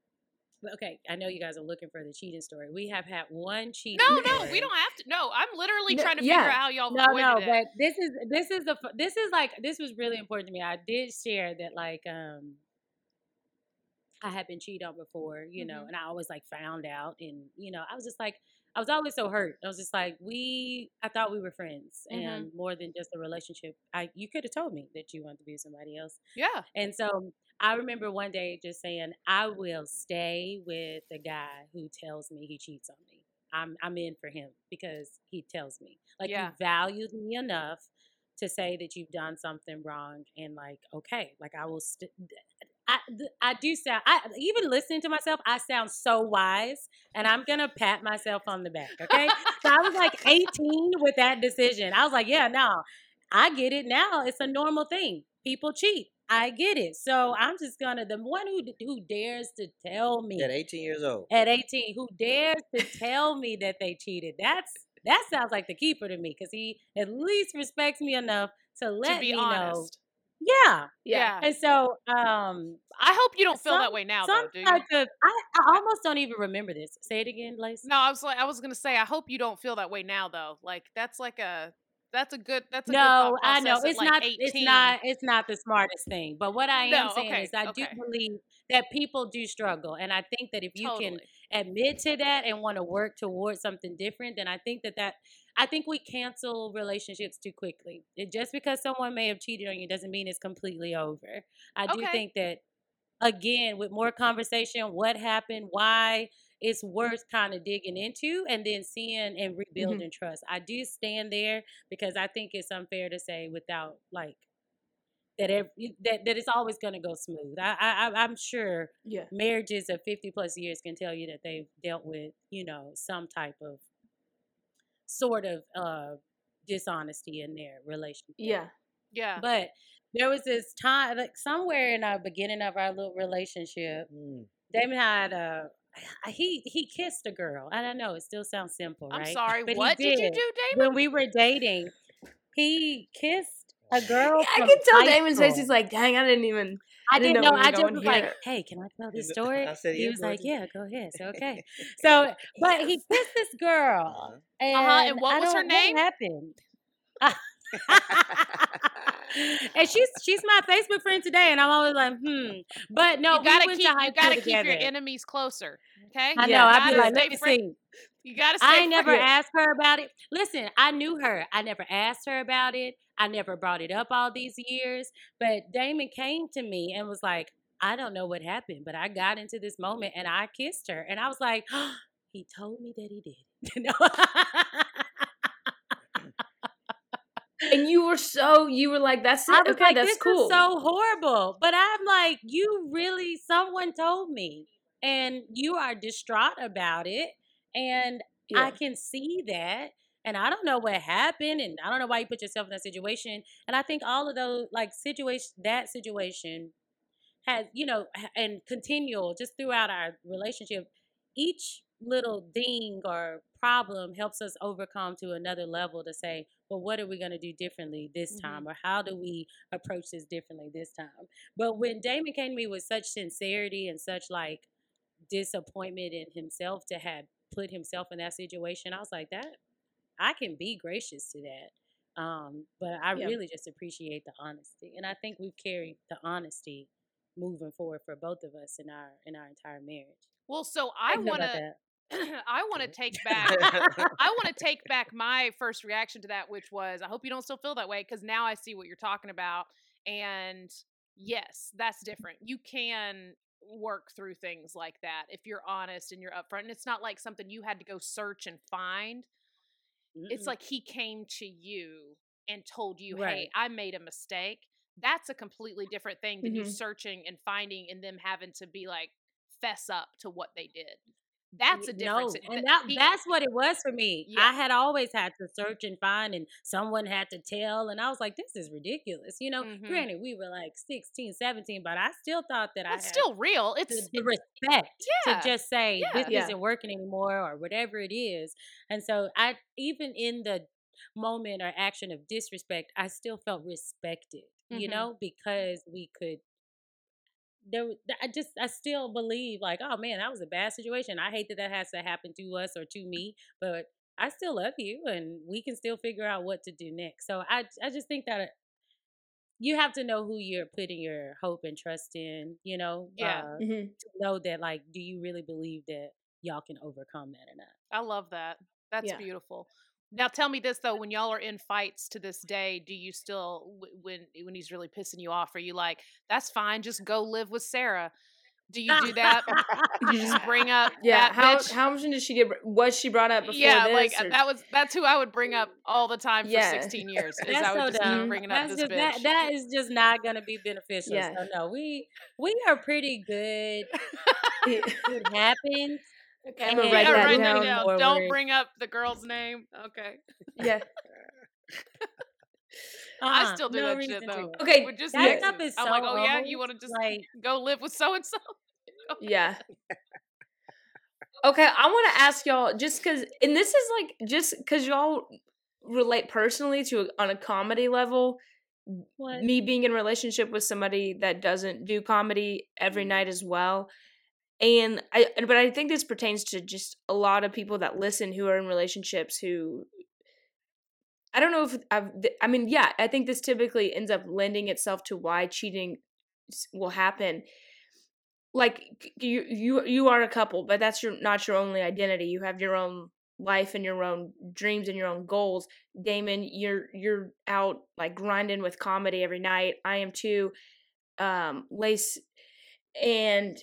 E: Okay, I know you guys are looking for the cheating story. We have had one cheating.
A: No, no, we don't have to. No, I'm literally
B: No,
A: trying to
B: yeah.
A: figure out how y'all
E: no no
A: it.
E: but this is this is the this is like this was really important to me i did share that like um i had been cheated on before you know
A: Mhm.
E: and i always like found out and you know i was just like i was always so hurt i was just like we i thought we were friends
A: Mhm.
E: and more than just a relationship i you could have told me that you wanted to be with somebody else
A: yeah.
E: and so I remember one day just saying, I will stay with the guy who tells me he cheats on me. I'm I'm in for him because he tells me. Like
A: Yeah.
E: you valued me enough to say that you've done something wrong and like, okay, like I will st- I, I do sound I even listening to myself, I sound so wise and I'm gonna pat myself on the back, okay? so I was like 18 with that decision. I was like, yeah, no, I get it now. It's a normal thing. People cheat. I get it. So I'm just gonna the one who who dares to tell me
F: at 18 years old.
E: at 18 who dares to tell me that they cheated. That's that sounds like the keeper to me because he at least respects me enough to let
A: to be
E: me know. Yeah.
A: Yeah.
E: And so um
A: I hope you don't feel
E: some-
A: that way now,
E: some
A: though, do you?
E: type of I, I almost don't even remember this. Say it again, Lace.
A: No, I was like, I was gonna say, I hope you don't feel that way now, though. Like that's like a, that's a good, that's a
E: No, I know it's
A: like,
E: not.
A: 18.
E: It's not. It's not the smartest thing. But what I am
A: No,
E: saying
A: okay,
E: is, I do believe that people do struggle, and I think that if you
A: Totally.
E: can admit to that and want to work towards something different, then I think that that I think we cancel relationships too quickly. It, just because someone may have cheated on you doesn't mean it's completely over. I do
A: Okay.
E: think that again, with more conversation, what happened, why it's mm. worth kind of digging into and then seeing and mm-hmm. rebuilding trust. I do stand there because I think it's unfair to say without like that every, that that it's always going to go smooth. I, I I- I'm sure
B: Yeah.
E: marriages of 50 plus years can tell you that they've dealt with you know some type of sort of uh dishonesty in their relationship.
B: Yeah.
A: Yeah.
E: But there was this time, like somewhere in our beginning of our little relationship,
F: Mm.
E: Damon had a he he kissed a girl. I don't know. It still sounds simple,
A: I'm
E: right?
A: sorry.
E: But
A: what did. you do, Damon?
E: When we were dating, he kissed a girl.
B: I
E: from
B: can tell
E: high
B: Damon's face. He's like, dang, I didn't even.
E: I
B: I didn't
E: didn't
B: know
E: know. I just
B: going
E: was like, "Hey, can I tell this
F: I
E: story?"
F: said,
E: he was like,
F: ahead."
E: "Yeah, go ahead." So okay. So, but he kissed this girl,
F: Uh-huh.
E: and,
A: Uh-huh, and what
E: I
A: was her
E: don't-
A: name?
E: What happened? and she's she's my Facebook friend today, and I'm always like, hmm. But no,
A: you gotta
E: we went
A: keep,
E: to high
A: you gotta
E: school
A: keep your enemies closer. Okay.
E: I
A: You
E: know. I'd be
A: gotta
E: like,
A: stay
E: let me see.
A: You gotta stay.
E: I never
A: friend-
E: asked her about it. Listen, I knew her. I never asked her about it. I never brought it up all these years. But Damon came to me and was like, I don't know what happened, but I got into this moment and I kissed her. And I was like, he told me that he did.
B: And you were so you were like, "That's it. Okay,
E: like,
B: that's
E: this
B: cool."
E: is so horrible. But I'm like, you really, someone told me, and you are distraught about it, and
B: Yeah.
E: I can see that. And I don't know what happened, and I don't know why you put yourself in that situation. And I think all of those, like situation, that situation, has you know, and continual just throughout our relationship, each little ding or problem helps us overcome to another level to say, well, what are we going to do differently this
A: Mhm.
E: time, or how do we approach this differently this time? But when Damon came to me with such sincerity and such like disappointment in himself to have put himself in that situation, I was like, that I can be gracious to that. Um, but I
B: Yeah.
E: really just appreciate the honesty, and I think we've carried the honesty moving forward for both of us in our in our entire marriage.
A: Well, so I want to? I want to take back I want to take back my first reaction to that, which was, I hope you don't still feel that way, because now I see what you're talking about. And yes, that's different. You can work through things like that if you're honest and you're upfront. And it's not like something you had to go search and find. It's
E: Mm-mm.
A: like he came to you and told you, hey, I made a mistake. That's a completely different thing than you
B: Mhm.
A: searching and finding and them having to be like, fess up to what they did. That's a difference.
E: No, and that, that's what it was for me.
A: Yeah.
E: I had always had to search and find, and someone had to tell. And I was like, this is ridiculous. You know,
A: Mhm.
E: granted, we were like 16, 17, but I still thought that I
A: It's
E: had
A: still real. It's
E: the respect
A: Yeah.
E: to just say
A: Yeah.
E: this
B: Yeah.
E: isn't working anymore or whatever it is. And so I, even in the moment or action of disrespect, I still felt respected, you
A: Mhm.
E: know, because we could there I just I still believe like oh man that was a bad situation I hate that that has to happen to us or to me but I still love you and we can still figure out what to do next so I I just think that you have to know who you're putting your hope and trust in you know
A: Yeah.
E: uh,
B: Mhm.
E: to know that like do you really believe that y'all can overcome that or not
A: I love that. That's
B: Yeah.
A: beautiful. Now tell me this though: when y'all are in fights to this day, do you still, when when he's really pissing you off, are you like, "That's fine, just go live with Sarah"? Do you do that? you just bring up
B: Yeah.
A: that
B: How
A: bitch?
B: how often did she get? Was she brought up before
A: yeah,
B: this?
A: like uh,
B: or-
A: that was that's who I would bring up all the time for
B: Yeah.
A: 16 years. Is
E: That's
A: I would
E: so
A: just
E: dumb.
A: keep bringing up
E: That's
A: this
E: just
A: bitch.
E: that that is just not gonna be beneficial.
B: Yeah.
E: So no, we we are pretty good.
B: Yeah.
E: It happens.
B: Okay, I'm gonna write
A: yeah,
B: that
A: write
B: down.
A: that down. Don't bring up the girl's name. Okay.
B: yeah.
A: I
E: Uh-uh,
A: still do
E: no
A: that shit though.
B: Okay,
A: With just
E: That stuff is
A: I'm like, oh yeah, you want to just
E: like
A: go live with so and so?
B: Yeah. Okay, I want to ask y'all just because, and this is like just because y'all relate personally to on a comedy level.
E: what?
B: Me being in relationship with somebody that doesn't do comedy every mm-hmm. night as well, and I, but I think this pertains to just a lot of people that listen who are in relationships who. I don't know if I've. I mean, yeah, I think this typically ends up lending itself to why cheating will happen like you you you are a couple but that's your not your only identity you have your own life and your own dreams and your own goals damon you're you're out like grinding with comedy every night i am too um lace and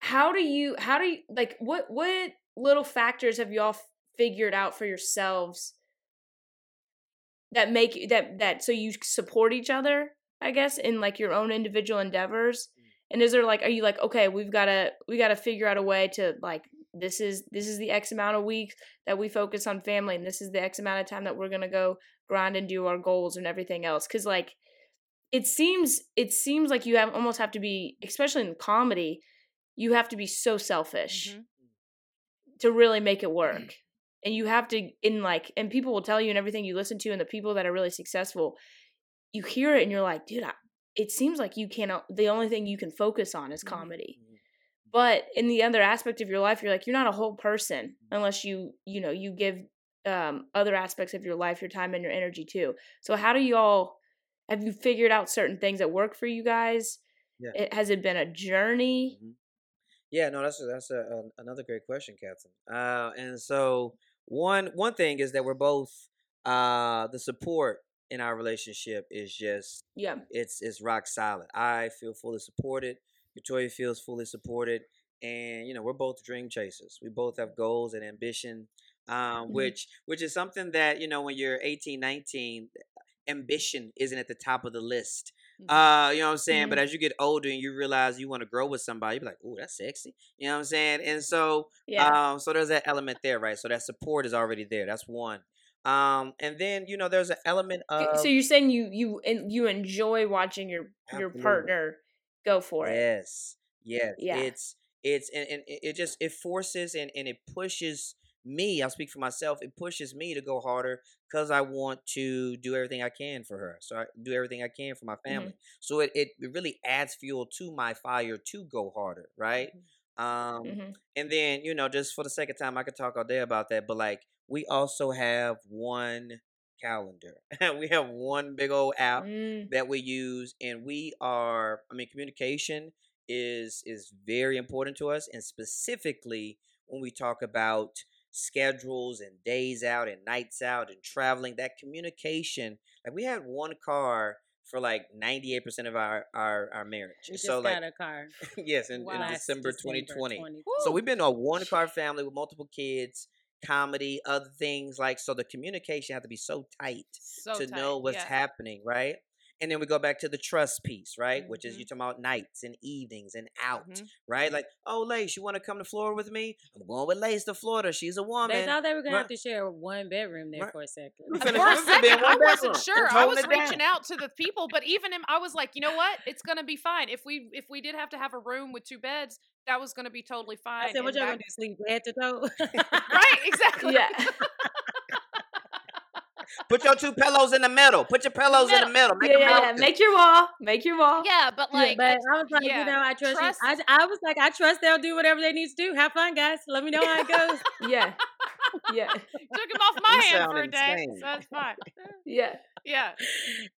B: how do you how do you like what what little factors have y'all f- figured out for yourselves that make you that that so you support each other i guess in like your own individual endeavors? Mm. And is there like are you like okay we've got to we got to figure out a way to like this is this is the x amount of weeks that we focus on family and this is the x amount of time that we're going to go grind and do our goals and everything else? Cuz like it seems it seems like you have almost have to be especially in comedy you have to be so selfish
A: Mhm.
B: to really make it work and you have to in like and people will tell you and everything you listen to and the people that are really successful you hear it and you're like dude I, it seems like you can't the only thing you can focus on is
A: Mhm.
B: comedy but in the other aspect of your life you're like you're not a whole person
F: Mm-hmm.
B: unless you you know you give um other aspects of your life your time and your energy too so how do y'all have you figured out certain things that work for you guys
F: Yeah.
B: it, has it been a journey
F: Mhm. Yeah, no, that's a, that's a, a, another great question, Captain. Uh, and so one one thing is that we're both uh, the support in our relationship is just
B: yeah
F: it's it's rock solid. I feel fully supported. Katoya feels fully supported, and you know we're both dream chasers. We both have goals and ambition, um,
B: Mhm.
F: which which is something that you know when you're 18, 19, ambition isn't at the top of the list.
A: Mhm.
F: Uh, you know what I'm saying?
B: Mm-hmm.
F: But as you get older and you realize you want to grow with somebody, you be like, "Ooh, that's sexy." You know what I'm saying? And so,
B: Yeah.
F: um, so there's that element there, right? So that support is already there. That's one. Um, and then you know, there's an element of
B: so you're saying you you you enjoy watching your your partner go for it.
F: Yes. Yes.
B: Yeah.
F: It's it's and, and it it just it forces and, and it pushes me, I'll speak for myself, it pushes me to go harder because I want to do everything I can for her. So I do everything I can for my family. So it, it, it really adds fuel to my fire to go harder, right? Um
B: Mhm.
F: and then, you know, just for the second time I could talk all day about that, but like we also have one calendar. we have one big old app
B: Mm,
F: that we use and we are i mean communication is is very important to us and specifically when we talk about schedules and days out and nights out and traveling that communication like we had one car for like 98% of our our, our marriage
E: We just
F: so like
E: a car.
F: yes in, in
E: last
F: december 2020
E: 2020.
F: so we've been a one car family with multiple kids comedy other things like so the communication have to be so tight
A: So
F: to
A: tight,
F: know what's
A: yeah.
F: happening, right? And then we go back to the trust piece, right? Which is
A: Mhm.
F: you talking about nights and evenings and out,
A: Mhm.
F: right? Like, oh, Lace, you want to come to Florida with me? I'm going with Lace to Florida. She's a woman.
E: They thought they were gonna have to share one bedroom there
F: Right.
E: for a second.
A: For a
F: we finna be in
A: second,
F: one
A: I wasn't sure. I was
F: it down.
A: reaching out to the people, but even him, I was like, you know what? It's gonna be fine. If we if we did have to have a room with two beds, that was gonna be totally fine.
E: I said, "What y'all gonna do? Sleep head to toe?"
A: Right, exactly.
B: Yeah.
F: Put your two pillows in the middle. Put your pillows in the middle. Make
B: yeah, yeah, yeah. Make your wall. Make your wall.
A: Yeah, but
E: Yeah,
A: like,
E: but
A: I-
E: I was like,
A: yeah,
E: you know, I trust,
A: trust-
E: you. I, I was like, I trust they'll do whatever they need to do. Have fun, guys. Let me know how it goes.
B: Yeah. Yeah.
A: took him off my
F: You
A: hand for a day, so that's fine.
B: Yeah.
A: Yeah,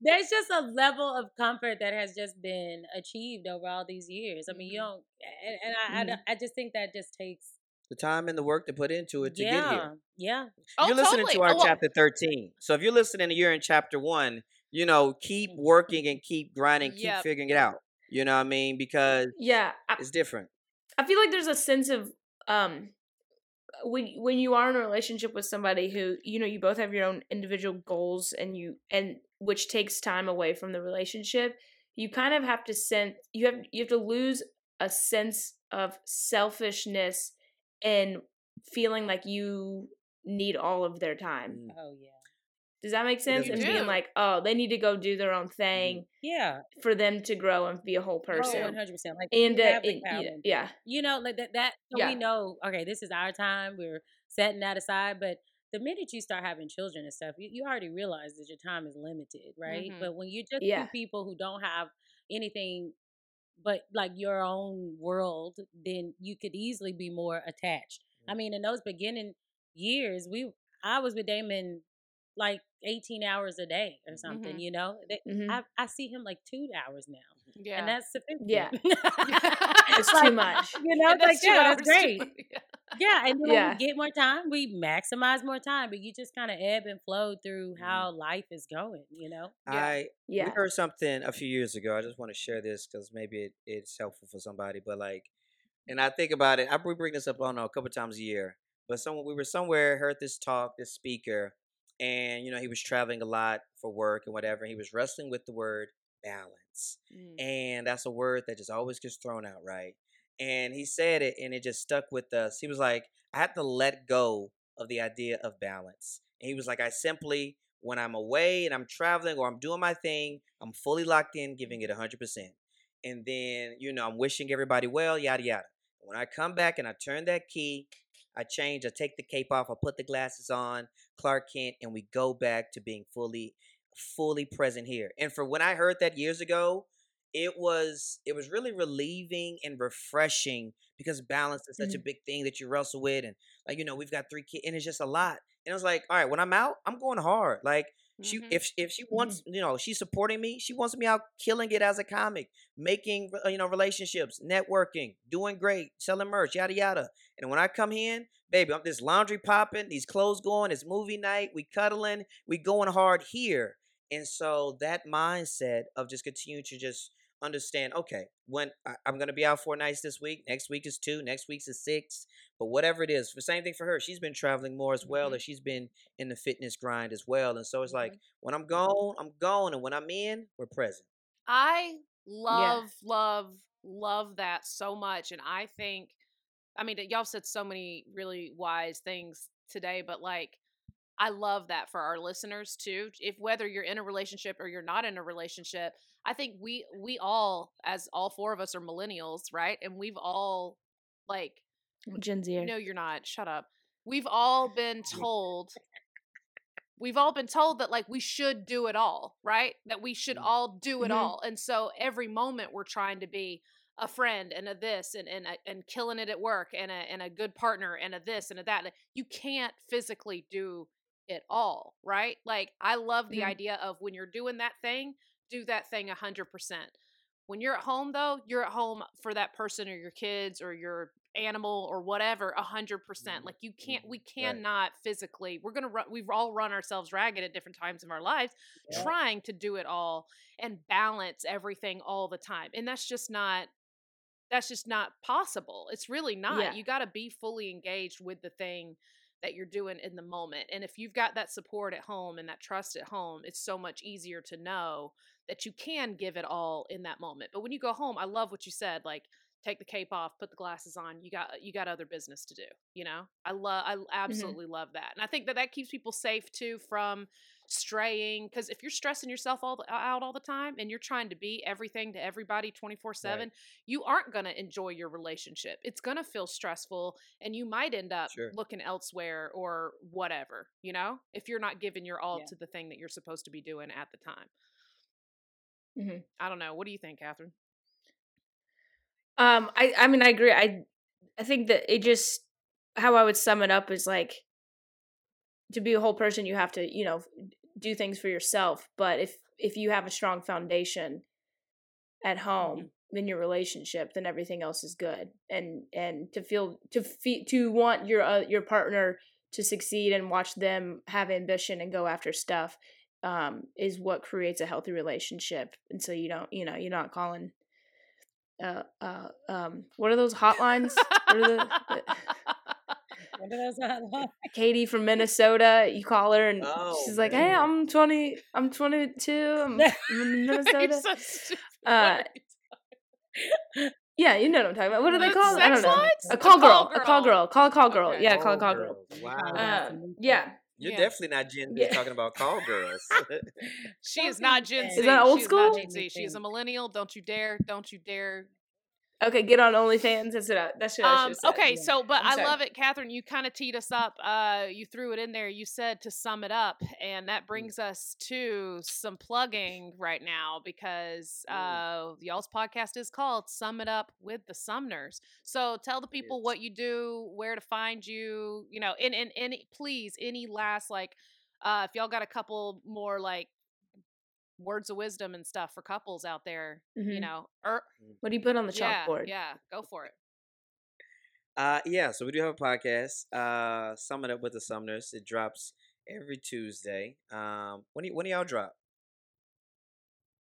E: There's just a level of comfort that has just been achieved over all these years. I mean, you
A: Mhm.
E: don't, and, and I, I
B: Mhm.
E: don't- I, just think that just takes,
F: the time and the work to put into it to
E: yeah,
F: get here.
E: yeah.
A: Oh,
F: you're listening
A: totally.
F: to our
A: Oh, well-
F: chapter 13. So if you're listening and you're in chapter one, you know, keep working and keep grinding, keep
A: Yep.
F: figuring it out. You know what I mean? Because
B: Yeah. I,
F: it's different.
B: I feel like there's a sense of um when when you are in a relationship with somebody who you know you both have your own individual goals and you and which takes time away from the relationship you kind of have to sense you have you have to lose a sense of selfishness and feeling like you need all of their time
F: Mm.
E: Oh, yeah.
B: does that make sense and
F: make
B: being like oh they need to go do their own thing
E: Yeah.
B: for them to grow and be a whole
E: Oh,
B: person
E: 100%. Like,
B: and
E: we
B: uh,
E: have
B: and- yeah, yeah
E: you know like that that so
B: Yeah.
E: we know okay this is our time we're setting that aside but the minute you start having children and stuff you, you already realize that your time is limited right
A: Mhm.
E: but when you're just
B: Yeah.
E: two people who don't have anything but like your own world then you could easily be more attached i mean in those beginning years we i was with damon like 18 hours a day or something
A: Mhm.
E: you know That-
B: Mhm.
E: I, I see him like two hours now
A: yeah.
E: and that's sufficient
B: Yeah.
A: it's
B: too much.
E: you know it's like yeah that's
A: hours too.
E: great
A: Yeah.
E: Yeah, and then
B: Yeah.
E: when we get more time, we maximize more time, but you just kind of ebb and flow through
F: Mhm.
E: how life is going, you know?
F: I
B: yeah
F: we heard something a few years ago. I just want to share this because maybe it, it's helpful for somebody. But like, and I think about it. I we bring this up. I don't know a couple times a year. But someone we were somewhere heard this talk, this speaker, and you know he was traveling a lot for work and whatever. And he was wrestling with the word balance,
A: Mm.
F: and that's a word that just always gets thrown out, right? And he said it, and it just stuck with us. He was like, I had to let go of the idea of balance. And he was like, I simply, when I'm away and I'm traveling or I'm doing my thing, I'm fully locked in, giving it 100%. And then, you know, I'm wishing everybody well, yada, yada. When I come back and I turn that key, I change, I take the cape off, I put the glasses on, Clark Kent, and we go back to being fully, fully present here. And for when I heard that years ago, it was it was really relieving and refreshing because balance is such a big thing that you wrestle with and like you know we've got three kids and it's just a lot and I was like all right when I'm out I'm going hard. Like she
A: Mhm.
F: if if she wants you know she's supporting me she wants me out killing it as a comic making uh, you know relationships networking doing great selling merch yada yada and when I come in baby I'm this laundry popping these clothes going it's movie night we cuddling we going hard here and so that mindset of just continuing to just understand. Okay, when I, I'm gonna be out four nights this week, next week is two, next week's is six, but whatever it is, the same thing for her. She's been traveling more as well,
A: Mhm.
F: and she's been in the fitness grind as well. And so it's like
A: Mhm.
F: when I'm gone, I'm gone, and when I'm in, we're present.
A: I love, love, love that so much. And I think, I mean, y'all said so many really wise things today, but like, I love that for our listeners too. If whether you're in a relationship or you're not in a relationship, I think we we all, as all four of us are millennials, right? And we've all like
B: Gen Z.
A: no, you're not. Shut up. We've all been told. We've all been told that like we should do it all, right? That we should
F: Mm.
A: all do it
B: Mhm.
A: all. And so every moment we're trying to be a friend and a this and and a, and killing it at work and a and a good partner and a this and a that. You can't physically do it all, right? Like I love the
B: Mhm.
A: idea of when you're doing that thing, do that thing a hundred percent. When you're at home though, you're at home for that person or your kids or your animal or whatever a hundred percent.
F: Mhm.
A: Like you can't we
F: Right.
A: cannot physically we're gonna run we've all run ourselves ragged at different times of our lives
F: Yeah.
A: trying to do it all and balance everything all the time. And that's just not that's just not possible. It's really not.
B: Yeah.
A: You got to be fully engaged with the thing that you're doing in the moment. And if you've got that support at home and that trust at home, it's so much easier to know that you can give it all in that moment. But when you go home, I love what you said, like take the cape off, put the glasses on. You got you got other business to do, you know? I love I mm-hmm. absolutely love that. And I think that that keeps people safe too from straying cuz if you're stressing yourself all the, out all the time and you're trying to be everything to everybody 24/7, you aren't going to enjoy your relationship. It's going to feel stressful and you might end up
F: Sure.
A: looking elsewhere or whatever, you know? If you're not giving your all
E: Yeah.
A: to the thing that you're supposed to be doing at the time.
B: Mhm.
A: I don't know. What do you think, Catherine?
B: Um, I I mean I agree. I I think that it just how I would sum it up is like to be a whole person you have to, you know, do things for yourself, but if if you have a strong foundation at home in your relationship, then everything else is good. And and to feel to fe- to want your uh, your partner to succeed and watch them have ambition and go after stuff um is what creates a healthy relationship. And so you don't, you know, you're not calling uh, uh, um, what are those hotlines? what are the, the
E: What are those hot
B: Katie from Minnesota? You call her and
F: Oh,
B: she's like, "Hey. I'm 20. I'm 22. I'm from
A: You're
B: Minnesota."
A: so.
B: Uh, Yeah, you know what I'm talking about. What are they
A: The
B: called? I don't know. A call
A: A
B: girl.
A: call
B: A call
A: girl.
B: girl. Call a call girl.
A: Okay.
B: Yeah, call a
F: Call
B: call girl.
F: Wow.
E: Yeah.
B: Um, yeah.
F: You're
A: Yeah.
F: definitely not Gen Z
B: Yeah.
F: talking about call girls.
A: She is not Gen Z.
B: Is that old
A: She is not
B: school?
A: Gen Z. She is a millennial. Don't you dare. Don't you dare.
B: Okay, get on OnlyFans. That's what I, that's what I
A: Um,
B: should say.
A: okay,
E: Yeah.
A: so but
B: I'm
A: I love it, Catherine. You kind of teed us up. Uh, you threw it in there. You said to sum it up, and
B: Mm.
A: that brings us to some plugging right now because
B: Mm.
A: uh, y'all's podcast is called "Sum It Up with the Sumners." So tell the people what you do, where to find you. You know, and and any please any last like, uh, if y'all got a couple more like words of wisdom and stuff for couples out there, you
B: Mhm.
A: know, or
B: What do you put on the
A: yeah,
B: chalkboard?
A: yeah, go for it.
F: Uh, yeah, so we do have a podcast, uh, Sum It Up with the Sumners. It drops every Tuesday. Um, when do, y- when do y'all drop?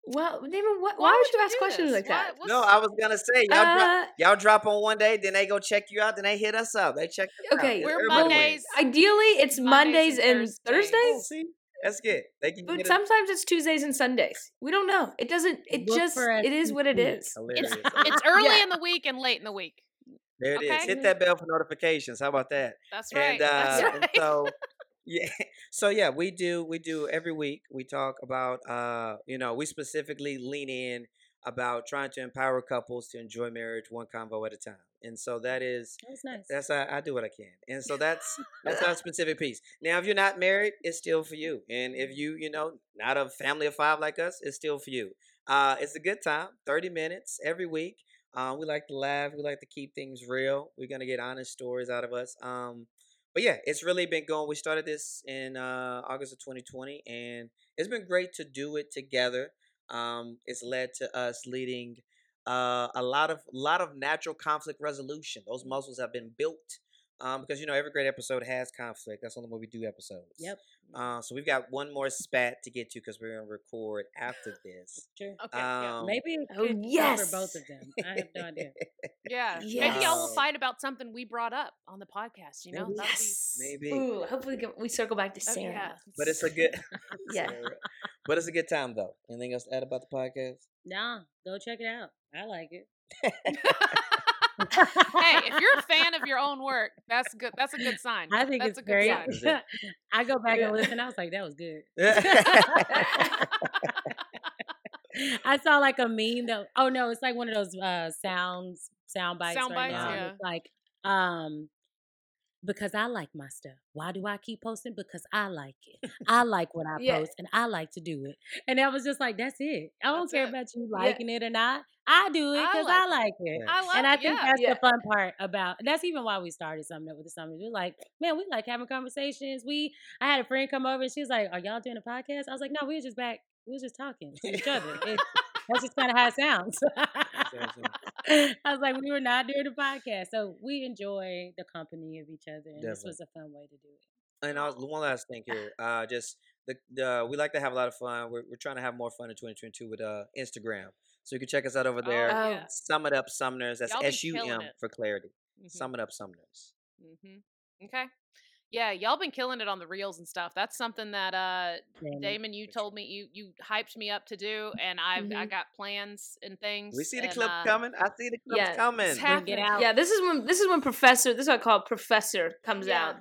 B: Well, Damon, what,
A: Why
B: why,
A: would
B: would you
A: you
B: ask questions
A: this?
B: like that?
A: Why-
F: No, I was gonna say y'all drop
B: Uh,
F: y'all drop on one day, then they go check you out, then they hit us up. They check. us out.
B: Okay,
A: We're
F: Everybody wins.
A: Mondays.
B: ideally, it's
A: Mondays
B: Mondays,
A: and
B: and
A: Thursdays.
F: Oh,
B: Thursdays,
F: see, that's good. They can
B: but
F: get it.
B: sometimes it's Tuesdays and Sundays. We don't know. It doesn't. It
E: Look
B: just.
E: for
B: It is what it is. week.
F: Hilarious.
A: It's early
B: Yeah.
A: in the week and late in the week.
F: There it is.
A: okay.
F: Hit that bell for notifications. How about that?
A: That's right.
F: And, uh,
A: That's
F: and
A: right.
F: so yeah so yeah we do we do every week we talk about uh you know we specifically lean in about trying to empower couples to enjoy marriage one convo at a time and so that is
E: That was nice.
F: that's I, I do what i can and so that's that's our specific piece now if you're not married it's still for you and if you you know not a family of five like us it's still for you uh it's a good time 30 minutes every week um, we like to laugh. We like to keep things real. We're gonna get honest stories out of us. Um, but yeah, it's really been going. We started this in uh, August of 2020, and it's been great to do it together. Um, it's led to us leading uh, a lot of lot of natural conflict resolution. Those muscles have been built Um, because you know every great episode has conflict. That's only way we do episodes.
E: Yep.
F: Uh, so we've got one more spat to get to because we're gonna record after this.
E: True.
A: Okay. yeah.
F: Um,
E: Maybe it
B: Oh, yes.
E: cover both of them. I have no idea.
A: Yeah. Maybe y'all will fight about something we brought up on the podcast. You know.
F: Maybe.
A: That'd be-
B: Yes.
F: Maybe.
B: Ooh, hopefully we- we circle back to
A: Oh,
B: Sarah.
A: yeah.
F: But it's a good.
B: Yeah.
F: but it's a good time though. Anything else to add about the podcast?
E: Nah, go check it out. I like it.
A: hey, if you're a fan of your own work, that's good. That's a good sign.
E: I think
A: that's
E: it's
A: a good
E: great.
A: sign.
E: I go back
B: Yeah.
E: and listen. I was like, that was good. I saw like a meme that oh no, it's like one of those uh sounds sound bites
A: Sound
E: right
A: bites,
E: now.
A: yeah.
E: Like um because I like my stuff. Why do I keep posting? Because I like it. I like what I
B: Yeah.
E: post and I like to do it. And I was just like, that's it. I don't
A: That's
E: care
A: it.
E: about you
B: Yeah.
E: liking it or not. I do it
A: I
E: because
A: like
E: I like it.
F: Yeah.
A: I
E: And I
A: it,
E: think
A: yeah.
E: that's
B: Yeah.
E: the fun part about that's even why we started Sum It Up with the Sumners. We're like, man, we like having conversations. We I had a friend come over and she was like, Are y'all doing a podcast? I was like, No, we were just back, we were just talking to each other. It- that's just kind of how it sounds. I was like, we were not doing a podcast. So we enjoy the company of each other. And this was a fun way to do it.
F: And I was, one last thing here. Uh, just the, the we like to have a lot of fun. We're, we're trying to have more fun in 2022 with uh Instagram. So you can check us out over there.
A: Oh, yeah.
F: Sum it up, Sumners. That's S U M for clarity.
A: Mhm.
F: Sum it up, Sumners.
A: Mm-hmm. Okay. Yeah, y'all been killing it on the reels and stuff. That's something that uh Damon, you told me you you hyped me up to do, and I've I
B: Mhm.
A: got plans and things.
F: We see the
A: and,
F: clip
A: uh,
F: coming. I see the clips
B: Yeah,
F: coming.
A: it's
E: bring it out.
B: Yeah, this is when this is when Professor. This is what I call Professor comes
A: Yeah.
B: out.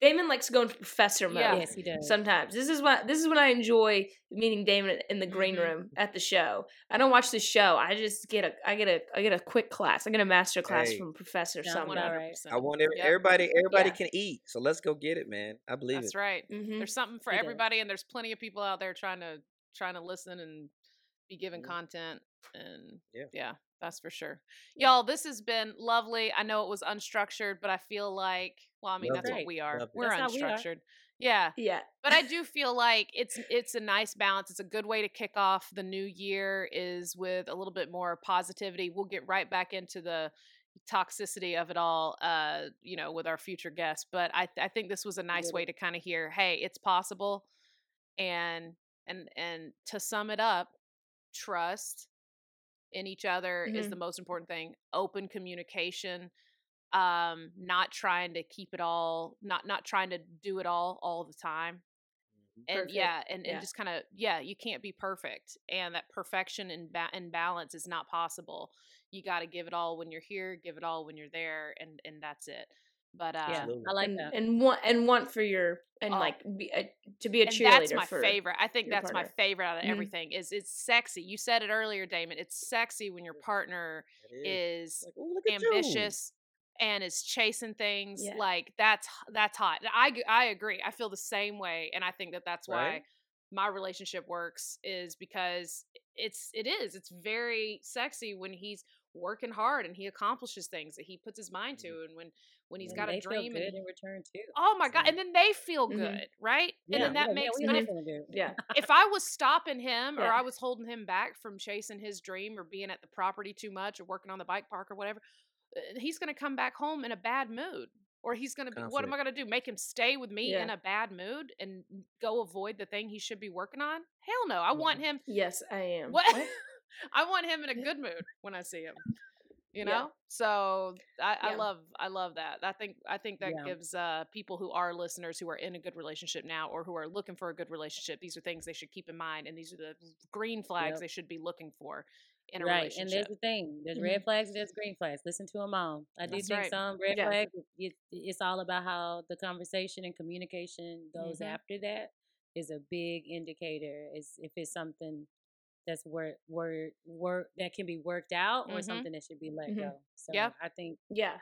B: Damon likes to go into Professor mode.
A: Yeah.
E: yes, he does.
B: Sometimes this is what this is when I enjoy meeting Damon in the green
A: Mhm.
B: room at the show. I don't watch the show. I just get a I get a I get a quick class. I get a master class
F: Hey.
B: from Professor
E: Sounds
B: somewhere.
E: right.
A: 100%.
F: I want everybody. Everybody
B: Yeah.
F: can eat. So let's go get it, man. I believe
A: That's
F: it.
A: right.
B: hmm
A: There's something for everybody, and there's plenty of people out there trying to trying to listen and be given
F: Mhm.
A: content. And
F: Yeah.
A: yeah, that's for sure. Y'all, this has been lovely. I know it was unstructured, but I feel like well, I mean
F: Loved
A: that's what we are.
F: Loved.
A: We're
E: That's how we are.
A: unstructured. Yeah.
B: Yeah.
A: but I do feel like it's it's a nice balance. It's a good way to kick off the new year is with a little bit more positivity. We'll get right back into the toxicity of it all uh you know with our future guests but i i think this was a nice way to kind of hear hey it's possible and and and to sum it up trust in each other is
B: Mhm.
A: the most important thing open communication um not trying to keep it all not not trying to do it all all the time. And
B: Perfect.
A: yeah and, and
B: Yeah.
A: just kind of yeah you can't be perfect and that perfection and, ba- and balance is not possible you got to give it all when you're here give it all when you're there and and that's it but uh
E: yeah, I like
B: and,
E: that.
B: and want and want for your and
A: Oh.
B: like be, uh, to be a
A: and
B: cheerleader.
A: that's my favorite i think that's my favorite out of
B: Mhm.
A: everything is it's sexy you said it earlier damon it's sexy when your partner
F: It is.
A: is
F: Like, "Ooh, look
A: ambitious and is chasing things
B: Yeah.
A: like that's that's hot I I agree i feel the same way and i think that that's why
F: Right?
A: my relationship works is because it's it is it's very sexy when he's working hard and he accomplishes things that he puts his mind to and when when he's
E: And
A: got a dream and
E: in return too.
A: oh my god and then they feel
B: Mhm.
A: good right
E: Yeah,
A: and then that
E: yeah,
A: makes
E: yeah,
A: if,
E: all feel good.
B: Yeah.
A: if I was stopping him or I was holding him back from chasing his dream or being at the property too much or working on the bike park or whatever, he's going to come back home in a bad mood. Or he's going to be, what am I going to do? Make him stay with me in a bad mood and go avoid the thing he should be working on? Hell no. I want him,
B: Yes, I am.
A: what? I want him in a good mood when I see him. You know,
B: Yeah.
A: so I, I love I love that. I think I think that
E: Yeah.
A: gives uh, people who are listeners who are in a good relationship now or who are looking for a good relationship. These are things they should keep in mind, and these are the green flags
E: Yep.
A: they should be looking for in a
E: right, and there's the thing: there's red flags and there's green flags. Listen to them all. I do
A: That's
E: think
A: right.
E: some red
B: Yeah.
E: flags. It, it's all about how the conversation and communication goes
A: Mhm.
E: after that. Is a big indicator. Is if it's something that's work work work that can be worked out or
A: Mhm.
E: something that should be let
B: Mhm.
E: go. So
A: Yeah.
E: I think
B: Yeah.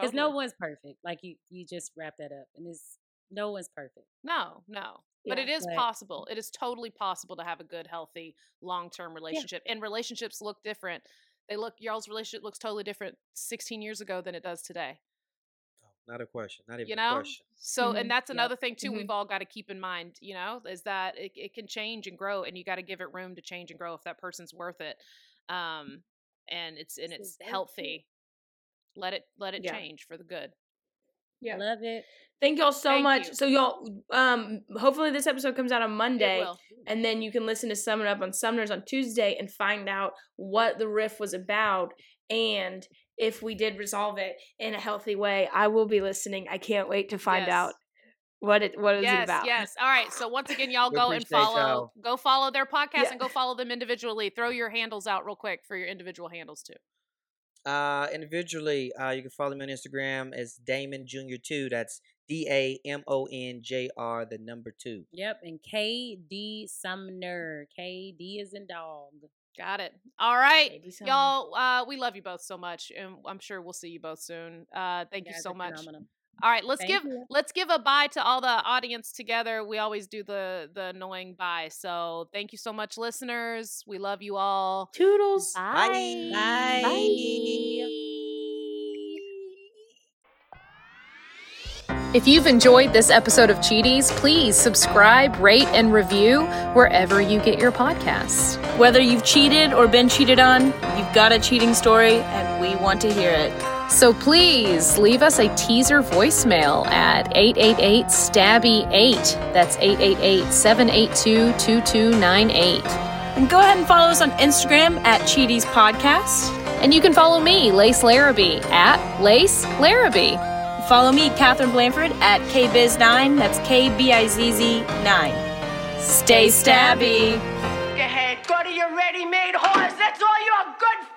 E: because no one's perfect. Like you, you just wrap that up, and it's no one's perfect.
A: No, no. But
B: Yeah,
A: it is
E: but-
A: possible. It is totally possible to have a good, healthy, long term relationship. And relationships look different. They look y'all's relationship looks totally different 16 years ago than it does today.
F: Oh, not a question. Not even
A: You
F: a
A: know?
F: question.
A: So
B: Mhm.
A: and that's another thing too
B: Mhm.
A: we've all got to keep in mind, you know, is that it, it can change and grow and you got to give it room to change and grow if that person's worth it. Um and it's and it's
E: true.
A: healthy. Let it let it
B: Yeah.
A: change for the good.
B: Yeah.
E: Love it.
B: Thank y'all so
A: Thank
B: much.
A: you.
B: So y'all, um, hopefully this episode comes out on
A: It
B: Monday,
A: will.
B: and then you can listen to Sum It Up on Sumners on Tuesday and find out what the riff was about and if we did resolve it in a healthy way. I will be listening. I can't wait to find
A: Yes.
B: out what it what is it
A: yes,
B: about.
A: yes. All right. So once again, y'all go and follow.
F: y'all.
A: Go follow their podcast
B: Yeah.
A: and go follow them individually. Throw your handles out real quick for your individual handles too.
F: Uh, individually, uh, you can follow me on Instagram as Damon Jr. Two. That's D A M O N J R, the number two.
E: Yep. And KD Sumner. KD is in dog.
A: Got it. All right. Y'all, uh, we love you both so much, and I'm sure we'll see you both soon. Uh, thank you
E: guys
A: so much.
E: phenomenal.
A: All right, let's
E: Thank
A: give
E: you.
A: let's give a bye to all the audience together. We always do the the annoying bye. So thank you so much, listeners. We love you all.
B: Toodles.
A: Bye.
E: Bye.
A: If you've enjoyed this episode of Cheaties, please subscribe, rate, and review wherever you get your podcasts.
B: Whether you've cheated or been cheated on, you've got a cheating story, and we want to hear it.
A: So please leave us a teaser voicemail at 888 Stabby 8. That's 888 782 2298.
B: And go ahead and follow us on Instagram at Cheaties Podcast.
A: And you can follow me, Lace Larrabee, at Lace Larrabee.
B: Follow me, Katherine Blanford, at KBizz9. That's K B I Z Z 9. Stay stabby.
D: Go ahead, go to your ready-made horse. That's all you're good